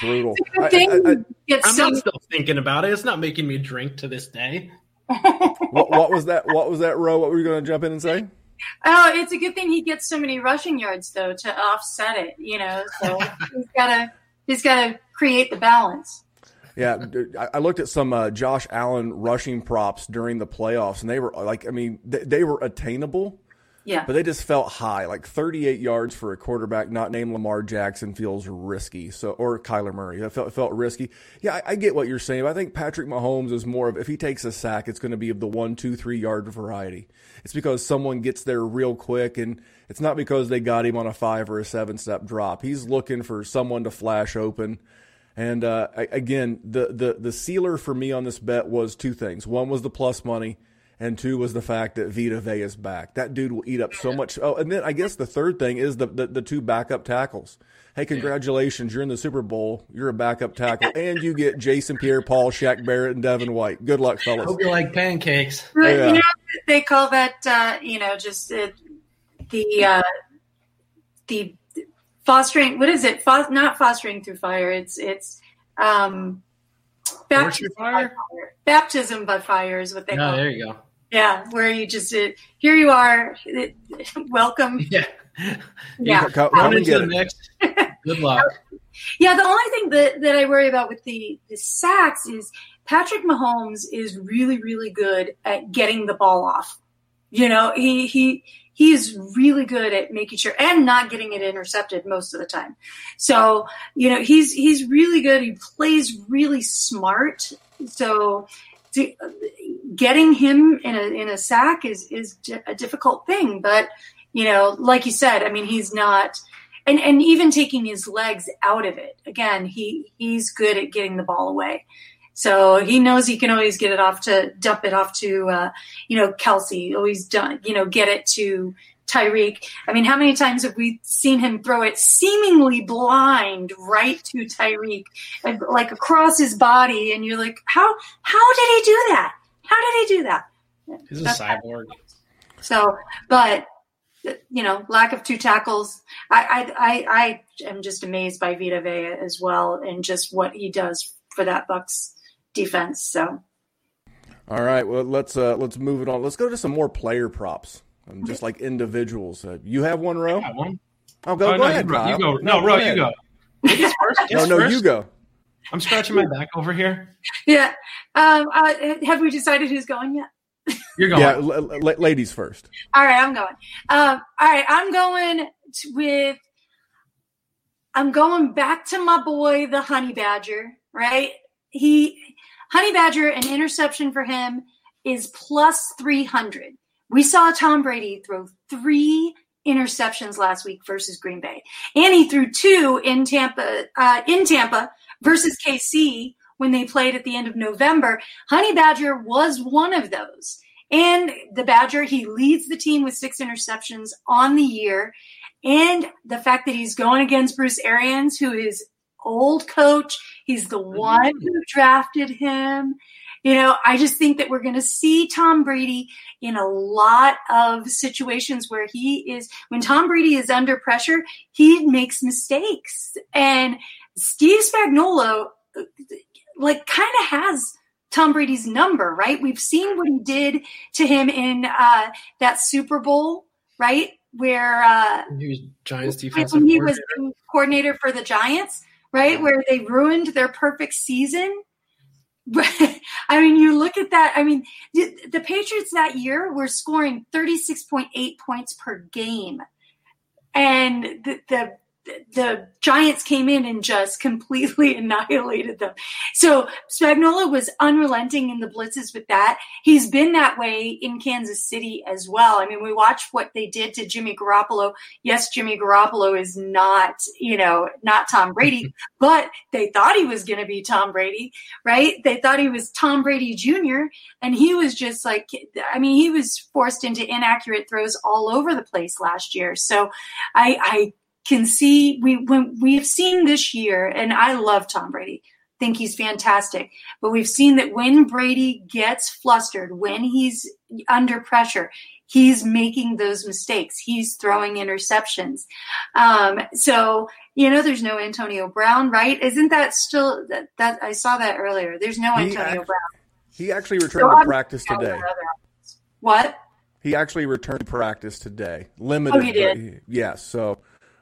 brutal. Good I, I, I, I'm so not still thinking about it. It's not making me drink to this day. what, what was that? What was that? Row? What were you going to jump in and say? Oh, it's a good thing he gets so many rushing yards though to offset it. You know, so he's gotta he's gotta create the balance. Yeah, I I looked at some uh, Josh Allen rushing props during the playoffs, and they were like, I mean, they, they were attainable, Yeah. but they just felt high. Like 38 yards for a quarterback not named Lamar Jackson feels risky. So, or Kyler Murray, it felt, felt risky. Yeah, I, I get what you're saying. I think Patrick Mahomes is more of if he takes a sack, it's going to be of the one, two, three yard variety. It's because someone gets there real quick, and it's not because they got him on a five or a seven step drop. He's looking for someone to flash open. And uh, a- again, the, the the sealer for me on this bet was two things. One was the plus money, and two was the fact that Vita Vea is back. That dude will eat up so much. Oh, and then I guess the third thing is the the, the two backup tackles. Hey, congratulations! You're in the Super Bowl. You're a backup tackle, and you get Jason Pierre-Paul, Shaq Barrett, and Devin White. Good luck, fellas. Hope you like pancakes. But, Yeah. You know, they call that uh, you know just uh, the uh, the fostering. What is it? Fos- not fostering through fire. It's it's um, baptism by fire. Baptism by fire is what they Oh, call. It. There you go. Yeah, where you just uh, here you are. Welcome. Yeah. Yeah. Come- come Come and into get the it. mix. Good luck. Yeah, the only thing that, that I worry about with the, the sacks is Patrick Mahomes is really, really good at getting the ball off. You know, he he he is really good at making sure and not getting it intercepted most of the time. So, you know, he's he's really good. He plays really smart. So to, getting him in a in a sack is is a difficult thing, but you know, like you said, I mean, he's not and and even taking his legs out of it. Again, he he's good at getting the ball away. So he knows he can always get it off to dump it off to, uh, you know, Kelce. Always done, you know, get it to Tyreek. I mean, how many times have we seen him throw it seemingly blind right to Tyreek, like across his body, and you're like, how how did he do that? How did he do that? He's a That's cyborg. So, but you know, lack of two tackles. I I I, I am just amazed by Vita Vea as well, and just what he does for that Bucs defense. So. All right, well let's uh, let's move it on. Let's go to some more player props, um, just like individuals. Uh, you have one, row. one. Oh, go, oh, go no, ahead, you, Kyle. you go. No, no row, you go. No, no, you go. I'm scratching my back over here. Yeah. Um, uh, have we decided who's going yet? You're going. Yeah, l- l- ladies first. All right, I'm going. Um, all right, I'm going to, with. I'm going back to my boy, the Honey Badger. Right? He, Honey Badger, an interception for him is plus 300. We saw Tom Brady throw three interceptions last week versus Green Bay, and he threw two in Tampa. Uh, in Tampa versus KC when they played at the end of November. Honey Badger was one of those. And the Badger, he leads the team with six interceptions on the year. And the fact that he's going against Bruce Arians, who is old coach, he's the mm-hmm. one who drafted him. You know, I just think that we're going to see Tom Brady in a lot of situations where he is, when Tom Brady is under pressure, he makes mistakes. And Steve Spagnuolo, like, kind of has Tom Brady's number, right? We've seen what he did to him in uh, that Super Bowl, right? Where uh, he was Giants defensive when he was coordinator for the Giants, right? Where they ruined their perfect season. I mean, you look at that. I mean, the, the Patriots that year were scoring 36.8 points per game. And the, the the Giants came in and just completely annihilated them. So Spagnuolo was unrelenting in the blitzes with that. He's been that way in Kansas City as well. I mean, we watched what they did to Jimmy Garoppolo. Yes, Jimmy Garoppolo is not, you know, not Tom Brady, but they thought he was going to be Tom Brady, right? They thought he was Tom Brady Jr. And he was just like, I mean, he was forced into inaccurate throws all over the place last year. So I, I can see we when we've seen this year, and I love Tom Brady, think he's fantastic. But we've seen that when Brady gets flustered, when he's under pressure, he's making those mistakes. He's throwing interceptions. Um, so you know, there's no Antonio Brown, right? Isn't that still that? that I saw that earlier. There's no Antonio he Brown. He actually returned so to practice today. What? He actually returned to practice today. Limited. Oh, he did. Yes. Yeah, so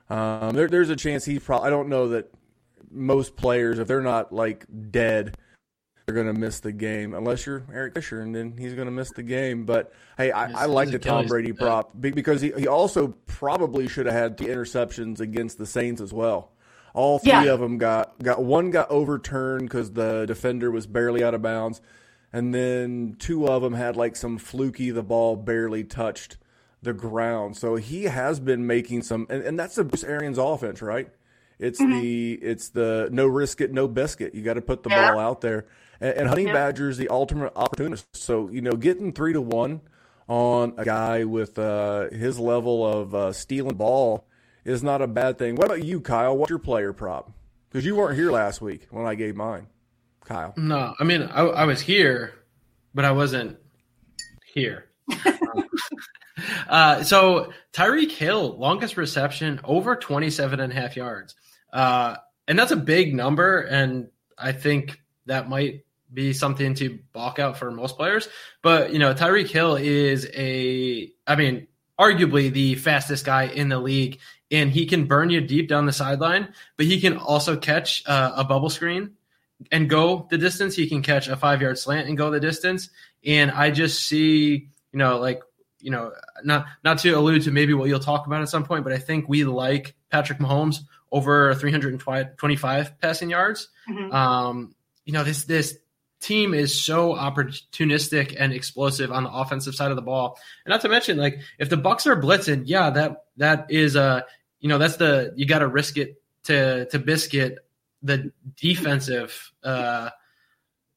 um, there, there's a chance he probably. I don't know that most players, if they're not like dead, they're going to miss the game unless you're Eric Fisher, and then he's going to miss the game. But hey, I, I like the Tom Brady prop because he, he also probably should have had the interceptions against the Saints as well. All three yeah. of them got got one got overturned because the defender was barely out of bounds, and then two of them had like some fluky the ball barely touched the ground. So he has been making some, and, and that's the Bruce Arians offense, right? It's mm-hmm. the it's the no risk it, no biscuit. You got to put the yeah. ball out there. And, and Honey yeah. Badger is the ultimate opportunist. So you know, getting three to one on a guy with uh, his level of uh, stealing ball is not a bad thing. What about you, Kyle? What's your player prop? Because you weren't here last week when I gave mine, Kyle. No, I mean I, I was here, but I wasn't here. Uh, so Tyreek Hill, longest reception, over 27 and a half yards. Uh, and that's a big number. And I think that might be something to balk out for most players. But, you know, Tyreek Hill is a, I mean, arguably the fastest guy in the league. And he can burn you deep down the sideline, but he can also catch uh, a bubble screen and go the distance. He can catch a five yard slant and go the distance. And I just see, you know, like you know, not not to allude to maybe what you'll talk about at some point, but I think we like Patrick Mahomes over 325 passing yards. Mm-hmm. Um, you know, this this team is so opportunistic and explosive on the offensive side of the ball. And not to mention, like if the Bucs are blitzing, yeah, that that is a you know that's the you got to risk it to to biscuit the defensive. Uh,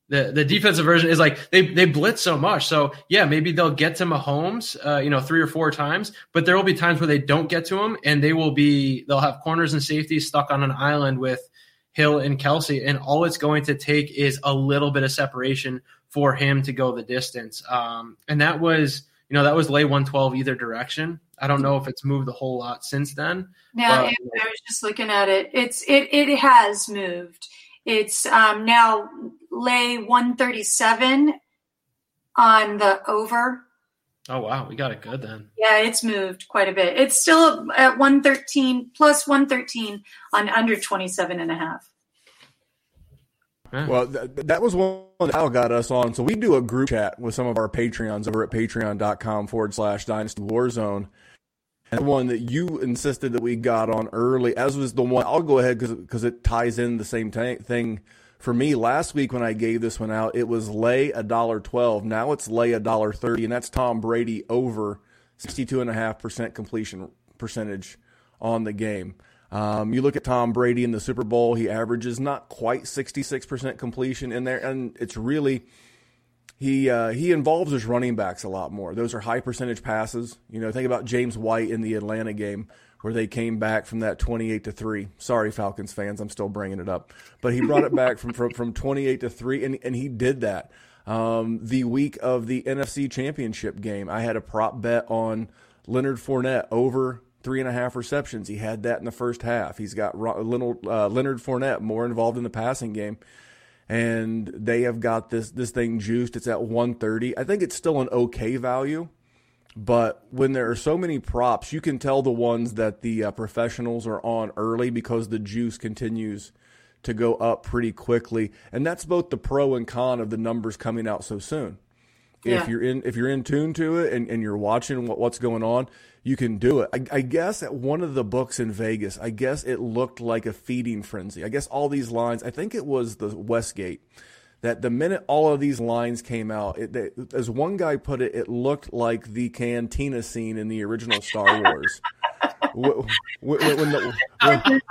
the the defensive version is like they they blitz so much. So yeah, maybe they'll get to Mahomes, uh, you know, three or four times, but there will be times where they don't get to him, and they will be they'll have corners and safeties stuck on an island with Hill and Kelce, and all it's going to take is a little bit of separation for him to go the distance. Um, and that was you know that was lay one twelve either direction. I don't know if it's moved a whole lot since then. Now, but, I was just looking at it. It's it it has moved. It's um, now lay 137 on the over. Oh wow, we got it good then. Yeah, it's moved quite a bit. It's still at 113 plus 113 on under 27 and a half. Well, th- that was one that Al got us on. So we do a group chat with some of our Patreons over at patreon.com forward slash dynasty warzone. And the one that you insisted that we got on early, as was the one, I'll go ahead because it ties in the same t- thing for me. Last week when I gave this one out, it was lay a dollar twelve. Now it's lay a dollar thirty, and that's Tom Brady over sixty two and a half percent completion percentage on the game. Um, you look at Tom Brady in the Super Bowl, he averages not quite 66% completion in there, and it's really he uh, he involves his running backs a lot more. Those are high percentage passes. You know, think about James White in the Atlanta game where they came back from that 28 to 3. Sorry Falcons fans, I'm still bringing it up. But he brought it back from, from from 28 to 3 and and he did that. Um, the week of the NFC Championship game, I had a prop bet on Leonard Fournette over three and a half receptions. He had that in the first half. He's got Leonard, uh, Leonard Fournette more involved in the passing game, and they have got this this thing juiced. It's at 130. I think it's still an okay value, but when there are so many props, you can tell the ones that the uh, professionals are on early because the juice continues to go up pretty quickly, and that's both the pro and con of the numbers coming out so soon. Yeah. If you're in if you're in tune to it and, and you're watching what, what's going on, you can do it. I, I, guess at one of the books in Vegas, I guess it looked like a feeding frenzy. I guess all these lines, I think it was the Westgate, that the minute all of these lines came out, it, they, as one guy put it, it looked like the cantina scene in the original Star Wars. when, when the, when,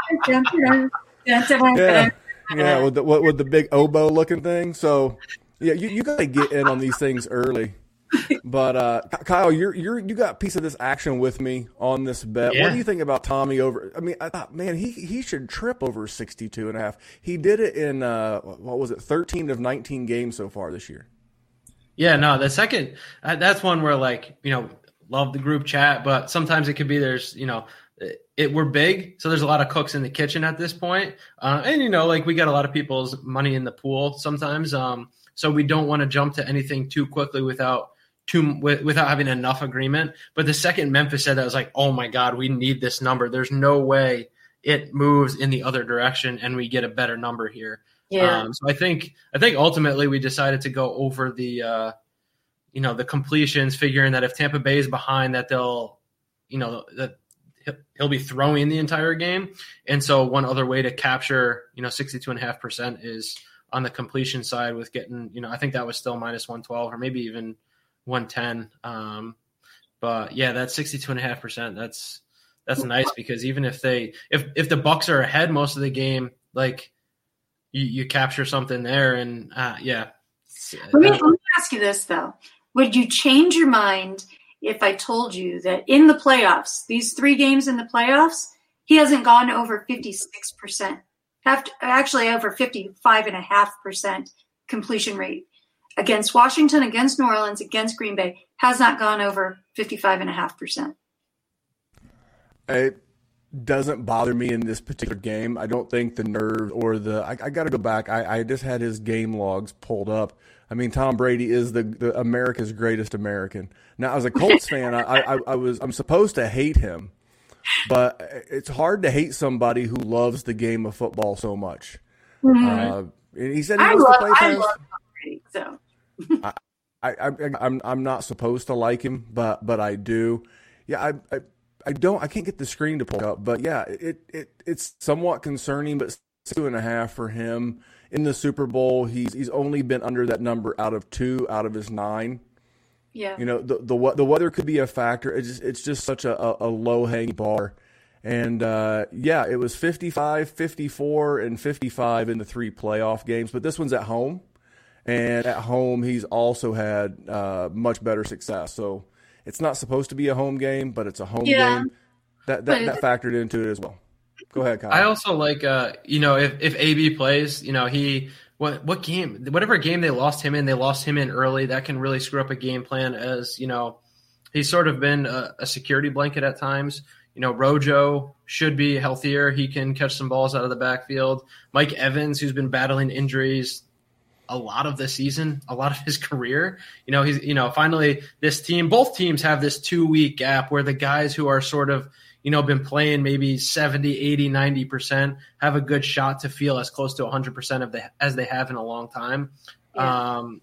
yeah, yeah, with the with the big oboe looking thing. So yeah, you, you got to get in on these things early. But uh, Kyle, you're you're you got a piece of this action with me on this bet. Yeah. What do you think about Tommy over? I mean, I thought, man, he he should trip over 62 and a half. He did it in uh, what was it, 13 of 19 games so far this year. Yeah, no, the second uh, that's one where like you know love the group chat, but sometimes it could be there's you know it we're big, so there's a lot of cooks in the kitchen at this point, uh, and you know like we got a lot of people's money in the pool sometimes. Um, so we don't want to jump to anything too quickly without too without having enough agreement. But the second Memphis said that, I was like, oh my god, we need this number. There's no way it moves in the other direction and we get a better number here. Yeah. Um, so I think I think ultimately we decided to go over the uh, you know the completions, figuring that if Tampa Bay is behind, that they'll you know that he'll be throwing the entire game. And so one other way to capture you know 62 and a half percent is on the completion side with getting, you know, I think that was still minus 112 or maybe even 110. Um, but yeah, that's 62 and a half percent. That's, that's nice because even if they, if, if the Bucs are ahead most of the game, like you, you capture something there and uh, yeah. Let me, let me ask you this though. Would you change your mind if I told you that in the playoffs, these three games in the playoffs, he hasn't gone over 56%? Actually over 55.5% completion rate against Washington, against New Orleans, against Green Bay, has not gone over 55.5%. It doesn't bother me in this particular game. I don't think the nerve or the. I, I got to go back. I, I just had his game logs pulled up. I mean, Tom Brady is the, the America's greatest American. Now, as a Colts fan, I, I, I was I'm supposed to hate him but it's hard to hate somebody who loves the game of football so much. Mm-hmm. Uh, and he said he I wants love, to play I past. love Brady, so. I, I, I, I'm I'm not supposed to like him, but but I do. Yeah, I, I I don't I can't get the screen to pull up, but yeah, it it it's somewhat concerning, but two and a half for him in the Super Bowl. He's he's only been under that number out of two out of his nine. Yeah. You know, the the the weather could be a factor. It's just, it's just such a, a, a low hanging bar. And uh, yeah, it was 55, 54, and 55 in the three playoff games. But this one's at home. And at home, he's also had uh, much better success. So it's not supposed to be a home game, but it's a home Yeah. game. That, that, that factored into it as well. Go ahead, Kyle. I also like, uh, you know, if, if AB plays, you know, he what what game, whatever game they lost him in, they lost him in early. That can really screw up a game plan. As you know, he's sort of been a, a security blanket at times. You know, Rojo should be healthier. He can catch some balls out of the backfield. Mike Evans, who's been battling injuries a lot of the season, a lot of his career. You know, he's you know, finally this team, both teams have this two week gap where the guys who are sort of you know, been playing maybe 70, 80, 90%, have a good shot to feel as close to 100% of the as they have in a long time. Yeah. Um,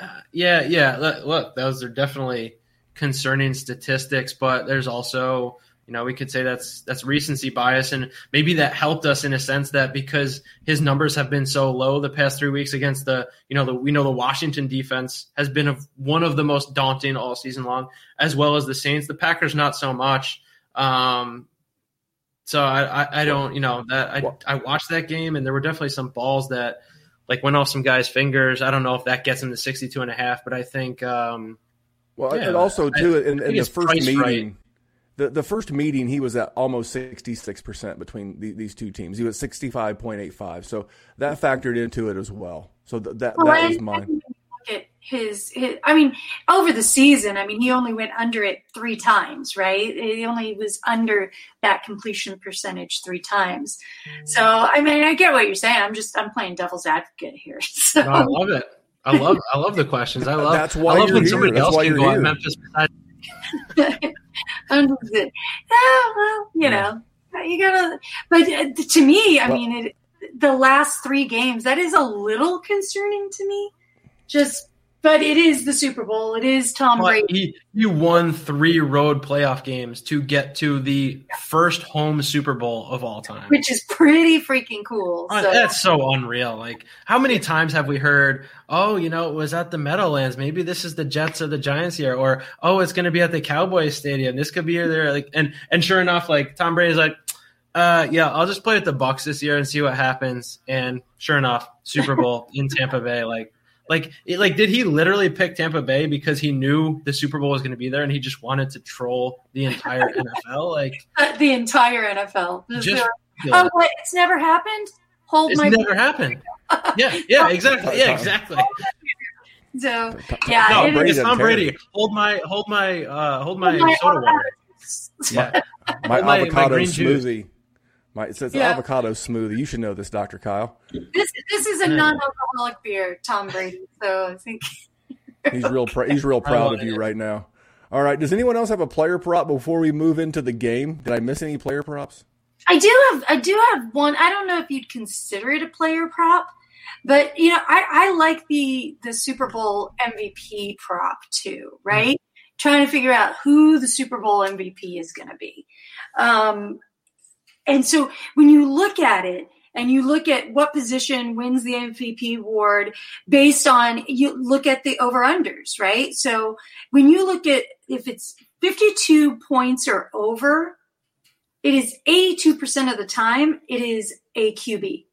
uh, yeah, yeah. Look, look, those are definitely concerning statistics, but there's also, you know, we could say that's that's recency bias, and maybe that helped us in a sense that because his numbers have been so low the past three weeks against the, you know, the we know the Washington defense has been of one of the most daunting all season long, as well as the Saints. The Packers not so much. Um, so I, I, I don't, you know, that I, I watched that game and there were definitely some balls that like went off some guys' fingers. I don't know if that gets him to 62 and a half, but I think, um, Well, yeah, and also too I in, think in the first meeting, right. the the first meeting he was at almost sixty six percent between the, these two teams. He was sixty five point eight five, so that factored into it as well. So th- that Well, that was mine. And Look at his, his, I mean, over the season, I mean, he only went under it three times, right? He only was under that completion percentage three times. So, I mean, I get what you're saying. I'm just, I'm playing devil's advocate here. So, No, I love it. I love I love the questions. I love That's why I love when here. somebody That's else can go here. at Memphis besides I'm just, yeah, well, you know, you gotta, but uh, to me, I Well- mean, it, the last three games, that is a little concerning to me. Just, but it is the Super Bowl. It is Tom But Brady. he he won three road playoff games to get to the first home Super Bowl of all time. which is pretty freaking cool. Uh, So, That's so unreal. Like, how many times have we heard, oh, you know, it was at the Meadowlands. Maybe this is the Jets or the Giants here. Or, oh, it's going to be at the Cowboys Stadium. This could be here, there. Like, and, and sure enough, like, Tom Brady's like, uh, yeah, I'll just play at the Bucs this year and see what happens. And sure enough, Super Bowl in Tampa Bay. Like, like, it, like, did he literally pick Tampa Bay because he knew the Super Bowl was going to be there and he just wanted to troll the entire NFL? Like, uh, the entire NFL. Just Just- go, oh, what? It's never happened. Hold it's my. never happened. Yeah, yeah, exactly. Yeah, exactly. So yeah, no, it Brady it's is- doesn't Tom care. Brady. Hold my, hold my, uh, hold my, Hold my soda water. Yeah, My Hold my- my avocado green juice. Smoothie. My, it says Yeah. avocado smoothie. You should know this, Doctor Kyle. This this is a non-alcoholic beer, Tom Brady. So I think He's real. Pr- he's real proud of you it. right now. All right. Does anyone else have a player prop before we move into the game? Did I miss any player props? I do have I do have one. I don't know if you'd consider it a player prop, but you know, I, I like the the Super Bowl MVP prop too, right? Trying to figure out who the Super Bowl MVP is going to be. Um, and so when you look at it and you look at what position wins the MVP award based on you look at the over unders, right? So when you look at if it's 52 points or over, it is 82% of the time it is a QB.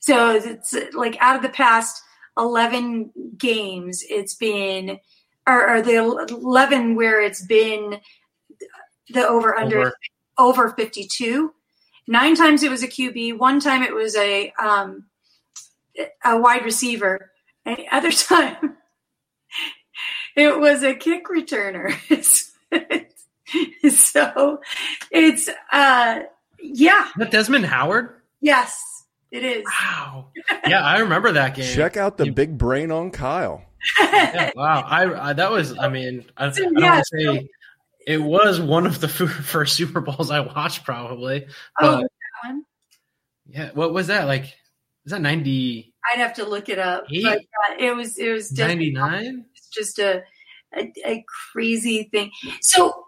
So it's like out of the past 11 games, it's been, or, or the 11 where it's been the over under Over. over 52. Nine times it was a QB. One time it was a um, a wide receiver. And the other time it was a kick returner. so it's uh yeah, Is that Desmond Howard? yes, it is. Wow. Yeah, I remember that game. Check out the big brain on Kyle. Yeah, wow. I, I that was. I mean, I, I don't Yeah. want to say it was one of the first Super Bowls I watched, probably. Oh, that one. yeah, what was that like? Was that 90, I'd have to look it up. But uh, it was it was just 99? it's just a, a a crazy thing. So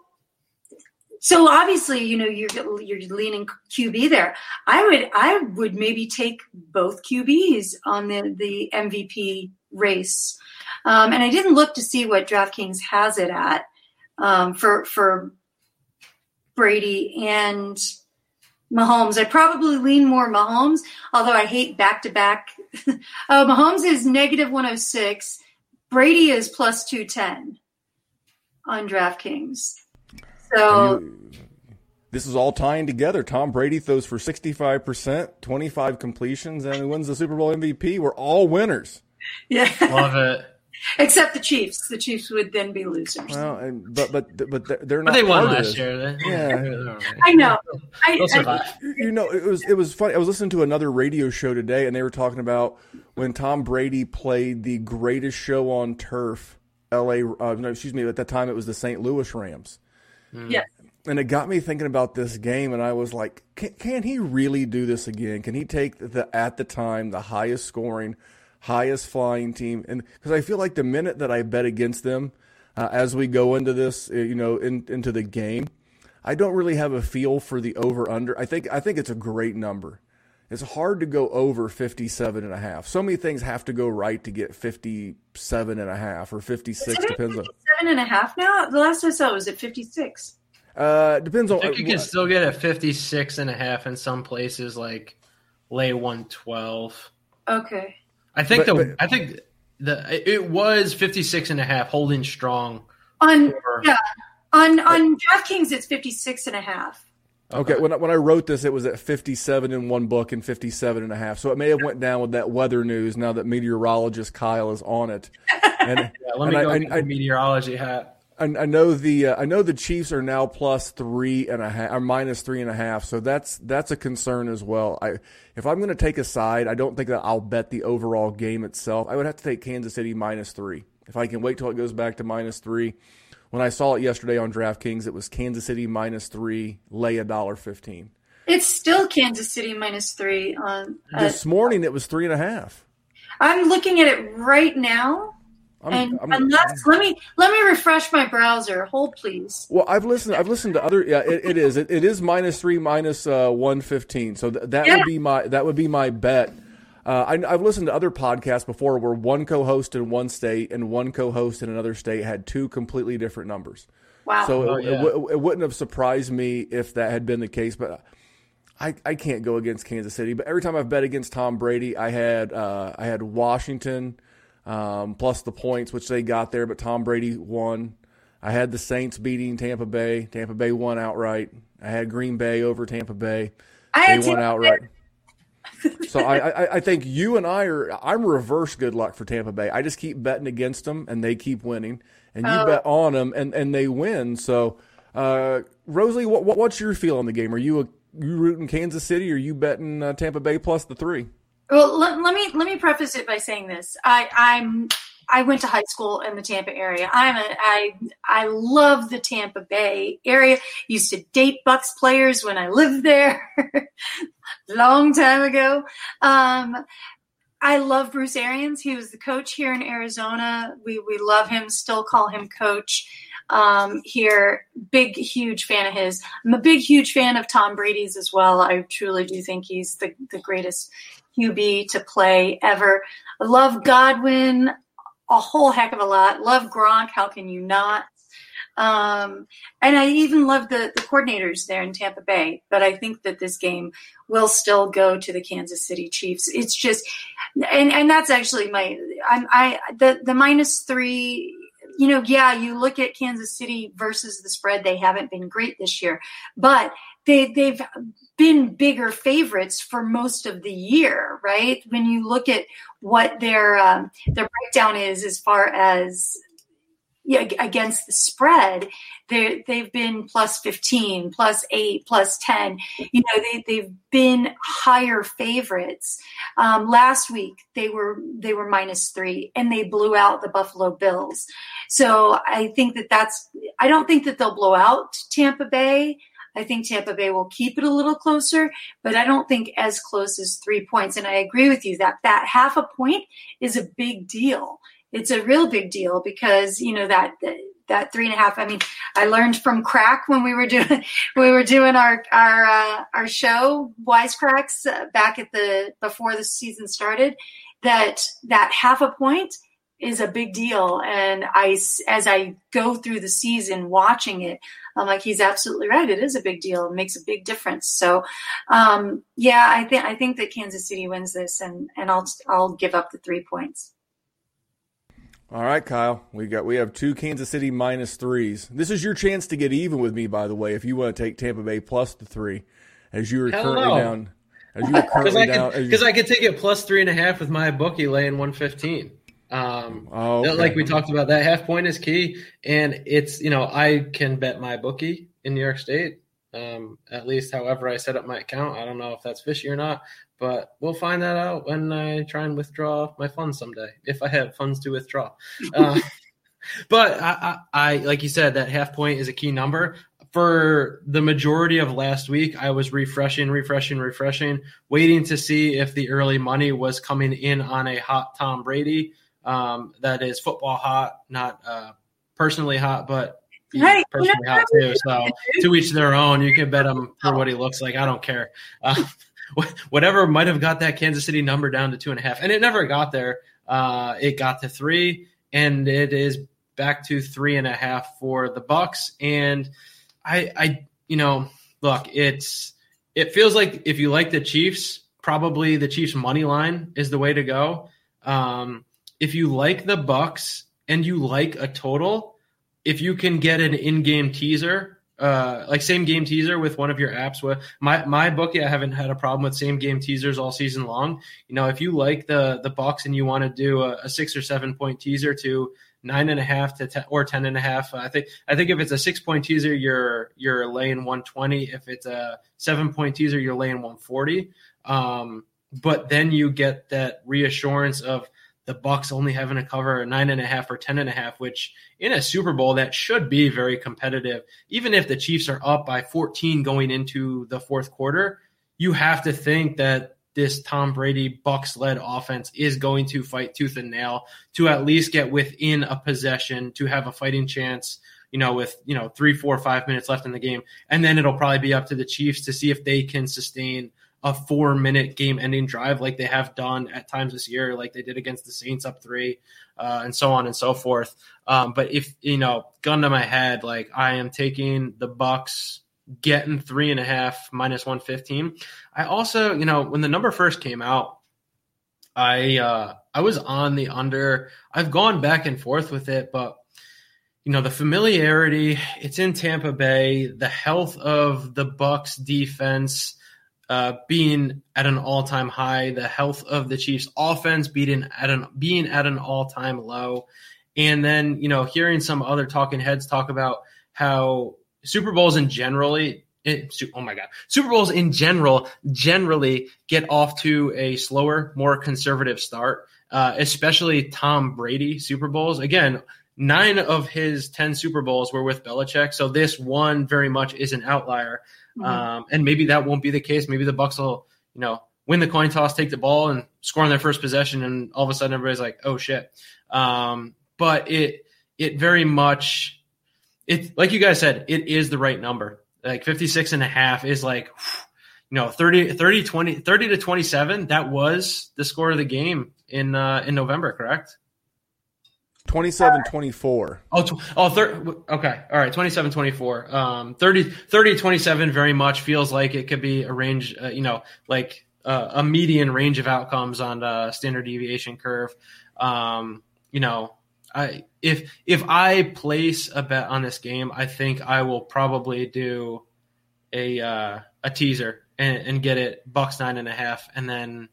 so obviously, you know, you're you're leaning QB there. I would I would maybe take both QBs on the the MVP race. Um, and I didn't look to see what DraftKings has it at um, for for Brady and Mahomes. I probably lean more Mahomes, although I hate back to back. Mahomes is negative 106. Brady is plus 210 on DraftKings. So You- this is all tying together. Tom Brady throws for 65%, 25 completions, and he wins the Super Bowl MVP. We're all winners. yeah, Love it. Except the Chiefs. The Chiefs would then be losers. Well, and, but but but they're But not. they won part of last year. Yeah. they're all right. I know. I, I. You know, it was it was funny. I was listening to another radio show today, and they were talking about when Tom Brady played the greatest show on turf. L.A. Uh, no, excuse me. At that time, it was the St. Louis Rams, yes. and it got me thinking about this game. And I was like, can, can he really do this again? Can he take the at the time the highest scoring, highest flying team? And because I feel like the minute that I bet against them, uh, as we go into this, uh, you know, in, into the game, I don't really have a feel for the over under. I think I think it's a great number. It's hard to go over 57 and a half. So many things have to go right to get 57 and a half or 56 depends on Seven and a half now. The last I saw was at 56. uh depends on I think you can still get a 56 and a half in some places like lay 112. Okay. I think But- the but- I think the it was 56 and a half holding strong. On for- yeah. On on DraftKings it's 56 and a half. Okay, when I, when I wrote this, it was at 57 in one book and 57 and a half. So it may have went down with that weather news now that meteorologist Kyle is on it. And, Yeah, let me and go I, get I, the meteorology hat. I, I know the uh, I know the Chiefs are now plus three and a half or minus three and a half. So that's that's a concern as well. I if I'm going to take a side, I don't think that I'll bet the overall game itself. I would have to take Kansas City minus three. If I can wait till it goes back to minus three. When I saw it yesterday on DraftKings, it was Kansas City minus three, lay a dollar fifteen. It's still Kansas City minus three on. Uh, This morning it was three and a half. I'm looking at it right now, I'm- and I'm- unless let me let me refresh my browser. Hold please. Well, I've listened. I've listened to other. Yeah, it, it is. It, it is minus three, minus uh, one fifteen. So th- that Yeah. would be my that would be my bet. Uh, I, I've listened to other podcasts before where one co-host in one state and one co-host in another state had two completely different numbers. Wow. So Oh, it, yeah. it, w- it wouldn't have surprised me if that had been the case, but I, I can't go against Kansas City. But every time I've bet against Tom Brady, I had uh, I had Washington um, plus the points which they got there, but Tom Brady won. I had the Saints beating Tampa Bay. Tampa Bay won outright. I had Green Bay over Tampa Bay. I They won outright. So I, I, I think you and I are I'm reverse good luck for Tampa Bay. I just keep betting against them and they keep winning, and you Oh. bet on them and, and they win. So, uh, Rosalie, what, what what's your feel on the game? Are you a you rooting Kansas City or you betting uh, Tampa Bay plus the three? Well, let, let me let me preface it by saying this. I, I'm I went to high school in the Tampa area. I'm a I I love the Tampa Bay area. Used to date Bucs players when I lived there, long time ago. Um, I love Bruce Arians. He was the coach here in Arizona. We we love him. Still call him coach um, here. Big huge fan of his. I'm a big huge fan of Tom Brady's as well. I truly do think he's the the greatest QB to play ever. I love Godwin a whole heck of a lot. Love Gronk. How can you not? Um, and I even love the, the coordinators there in Tampa Bay. But I think that this game will still go to the Kansas City Chiefs. It's just, and and that's actually my I'm I the the minus three. You know, yeah, you look at Kansas City versus the spread; they haven't been great this year, but they they've been bigger favorites for most of the year, right? When you look at what their um, their breakdown is as far as yeah, against the spread, they they've been plus fifteen, plus eight, plus ten. You know, they they've been higher favorites. Um, last week they were they were minus three, and they blew out the Buffalo Bills. So I think that that's I don't think that they'll blow out Tampa Bay. I think Tampa Bay will keep it a little closer, but I don't think as close as three points. And I agree with you that that half a point is a big deal. It's a real big deal because you know that that three and a half. I mean, I learned from Crack when we were doing we were doing our our uh, our show Wisecracks uh, back at the before the season started. That that half a point is a big deal. And I, as I go through the season watching it, I'm like, he's absolutely right. It is a big deal. It makes a big difference. So, um, yeah, I think I think that Kansas City wins this, and and I'll I'll give up the three points. All right, Kyle. We got we have two Kansas City minus threes. This is your chance to get even with me, by the way. If you want to take Tampa Bay plus the three, as you are Hell currently no. down, as you are currently Because I, down, could- 'cause I could take it plus three and a half with MyBookie laying 115. Um, Oh, okay. Like we talked about, that half point is key. And it's, you know, I can bet MyBookie in New York State, um, at least however I set up my account. I don't know if that's fishy or not, but we'll find that out when I try and withdraw my funds someday, if I have funds to withdraw. Uh, but I, I, I, like you said, that half point is a key number. For the majority of last week, I was refreshing, refreshing, refreshing, waiting to see if the early money was coming in on a hot Tom Brady. Um, that is football hot, not uh, personally hot, but Hey, you personally know, hot too. So to each their own. You can bet him for what he looks like. I don't care. Uh, whatever might have got that Kansas City number down to two and a half, and it never got there. Uh, it got to three, and it is back to three and a half for the Bucs. And I, I, you know, look, it's it feels like if you like the Chiefs, probably the Chiefs money line is the way to go. Um, if you like the Bucs and you like a total, if you can get an in-game teaser, uh, like same game teaser with one of your apps, with my MyBookie, I haven't had a problem with same game teasers all season long. You know, if you like the the Bucs and you want to do a, a six or seven point teaser to nine and a half to ten or ten and a half, I think I think if it's a six point teaser, you're you're laying one twenty. If it's a seven point teaser, you're laying one forty. Um, but then you get that reassurance of the Bucs only having to cover nine and a half or ten and a half, which in a Super Bowl that should be very competitive. Even if the Chiefs are up by 14 going into the fourth quarter, you have to think that this Tom Brady Bucs led offense is going to fight tooth and nail to at least get within a possession to have a fighting chance. You know, with you know three, four, five minutes left in the game, and then it'll probably be up to the Chiefs to see if they can sustain a four minute game ending drive like they have done at times this year, like they did against the Saints up three, uh, and so on and so forth. Um, but if you know, gun to my head, like I am taking the Bucs getting three and a half minus one fifteen. I also, you know, when the number first came out, I uh, I was on the under. I've gone back and forth with it, but you know the familiarity. It's in Tampa Bay. The health of the Bucs defense uh, being at an all-time high, the health of the Chiefs offense being at an being at an all-time low, and then you know hearing some other talking heads talk about how Super Bowls in generally, it, oh my god, Super Bowls in general generally get off to a slower, more conservative start, uh, especially Tom Brady Super Bowls. Again, nine of his ten Super Bowls were with Belichick, so this one very much is an outlier. Mhm. Um, and maybe that won't be the case. Maybe the Bucs will, you know, win the coin toss, take the ball, and score on their first possession, and all of a sudden everybody's like, "Oh shit!" Um, but it it very much it like you guys said, it is the right number. Like 56 and a half is like you know 30 30 20 30 to 27 that was the score of the game in uh in November, correct? 27 24. Oh, tw- oh, thir- okay. All right. 27, 24. Um, 30, 30, 27 very much feels like it could be a range, uh, you know, like uh, a median range of outcomes on the standard deviation curve. Um, you know, I, if, if I place a bet on this game, I think I will probably do a, uh, a teaser and, and get it Bucs nine and a half. And then,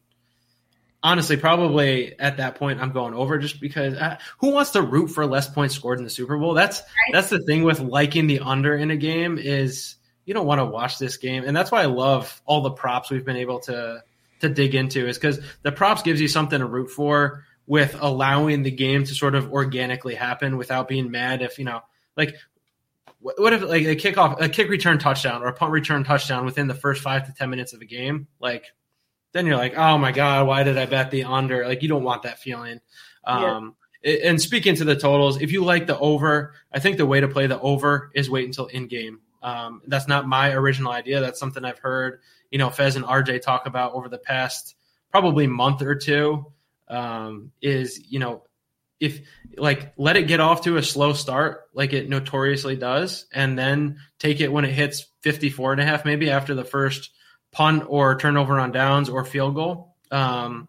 honestly, probably at that point, I'm going over just because uh, who wants to root for less points scored in the Super Bowl? That's that's the thing with liking the under in a game is you don't want to watch this game, and that's why I love all the props we've been able to to dig into is because the props gives you something to root for with allowing the game to sort of organically happen without being mad if you know like what what if like a kickoff a kick return touchdown or a punt return touchdown within the first five to ten minutes of a game? Like then you're like, oh my god, why did I bet the under? Like you don't want that feeling. Um, a- And speaking to the totals, if you like the over, I think the way to play the over is wait until in game. Um, that's not my original idea. That's something I've heard, you know, Fez and RJ talk about over the past probably month or two. Um, is you know, if like let it get off to a slow start like it notoriously does and then take it when it hits 54 and a half maybe after the first punt or turnover on downs or field goal um,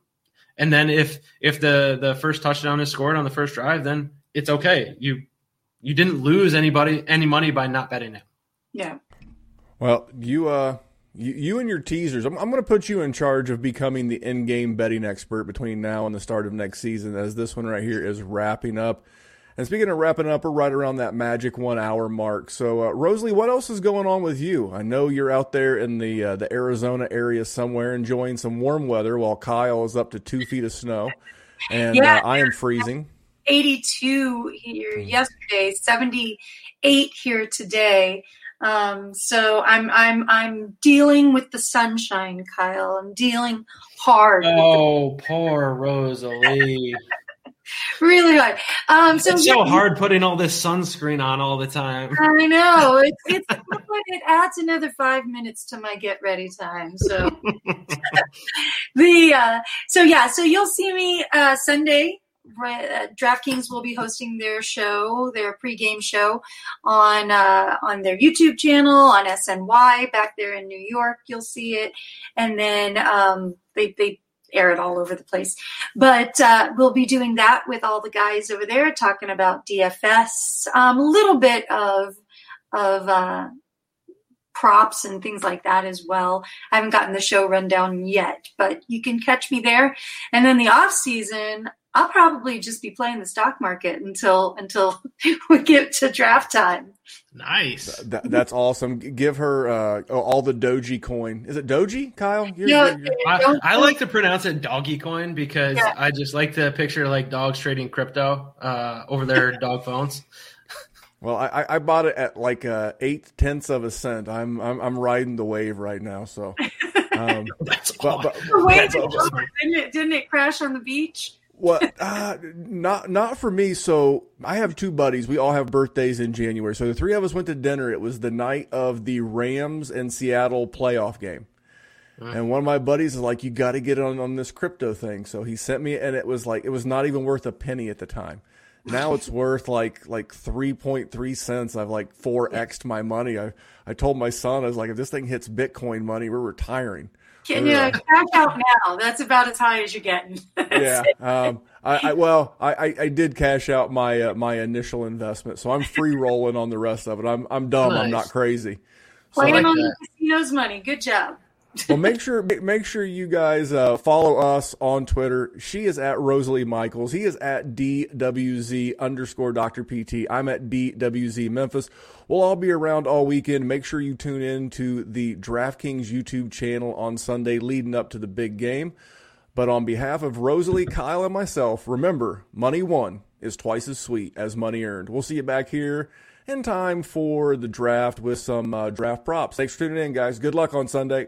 and then if if the the first touchdown is scored on the first drive then it's okay you you didn't lose anybody any money by not betting it Yeah. Well, you uh you, you and your teasers, I'm, I'm going to put you in charge of becoming the in-game betting expert between now and the start of next season as this one right here is wrapping up. And speaking of wrapping up, we're right around that magic one hour mark. So, uh, Rosalie, what else is going on with you? I know you're out there in the uh, the Arizona area somewhere enjoying some warm weather while Kyle is up to two feet of snow, and Yeah. uh, I am freezing. 82 here yesterday, 78 here today. Um, so I'm I'm I'm dealing with the sunshine, Kyle. I'm dealing hard, oh poor rosalie really hard. Um, so it's so yeah, hard putting all this sunscreen on all the time I know it's it's it adds another five minutes to my get ready time. So the uh, so yeah, so you'll see me uh, Sunday. Uh, DraftKings will be hosting their show, their pregame show, on uh, on their YouTube channel on SNY back there in New York. You'll see it, and then um, they they air it all over the place. But uh, we'll be doing that with all the guys over there, talking about DFS, um, a little bit of of uh, props and things like that as well. I haven't gotten the show rundown yet, but you can catch me there. And then the off season, I'll probably just be playing the stock market until until we get to draft time. nice That, that's awesome. Give her uh, all the Doji coin. Is it Doji, Kyle? You're- No, you're- you're- I, I like to pronounce it doggy coin because Yeah. I just like to picture like dogs trading crypto uh, over their dog phones. Well, I, I- I bought it at like uh, eight tenths of a cent. I'm I'm, I'm riding the wave right now. So, um, That's but, but, The wave but- is over. didn't it? Didn't it crash on the beach? what? Uh, not not for me. So I have two buddies. We all have birthdays in January. So the three of us went to dinner. It was the night of the Rams and Seattle playoff game. And one of my buddies is like, "You got to get on on this crypto thing." So he sent me, and it was like it was not even worth a penny at the time. Now it's worth like like three point three cents. I've like four xed my money. I I told my son I was like, if this thing hits Bitcoin money, we're retiring. Can you cash out now? That's about as high as you're getting. Yeah. Um, I, I well, I, I, I did cash out my uh, my initial investment, so I'm free rolling on the rest of it. I'm I'm dumb. I'm not crazy. So, Playing like on that. the casino's money. Good job. Well, make sure make sure you guys uh, follow us on Twitter. She is at Rosalie Michaels. He is at DWZ underscore Dr. PT. I'm at DWZ Memphis. We'll all be around all weekend. Make sure you tune in to the DraftKings YouTube channel on Sunday leading up to the big game. But on behalf of Rosalie, Kyle, and myself, remember money won is twice as sweet as money earned. We'll see you back here in time for the draft with some uh, draft props. Thanks for tuning in, guys. Good luck on Sunday.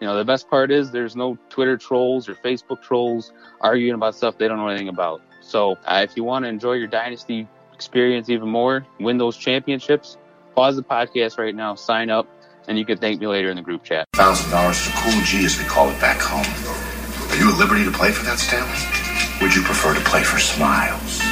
You know, the best part is there's no Twitter trolls or Facebook trolls arguing about stuff they don't know anything about. So uh, if you want to enjoy your dynasty experience even more, win those championships, pause the podcast right now, sign up, and you can thank me later in the group chat. Thousand dollars is a cool G as we call it back home. Are you at liberty to play for that, Stanley? Would you prefer to play for Smiles?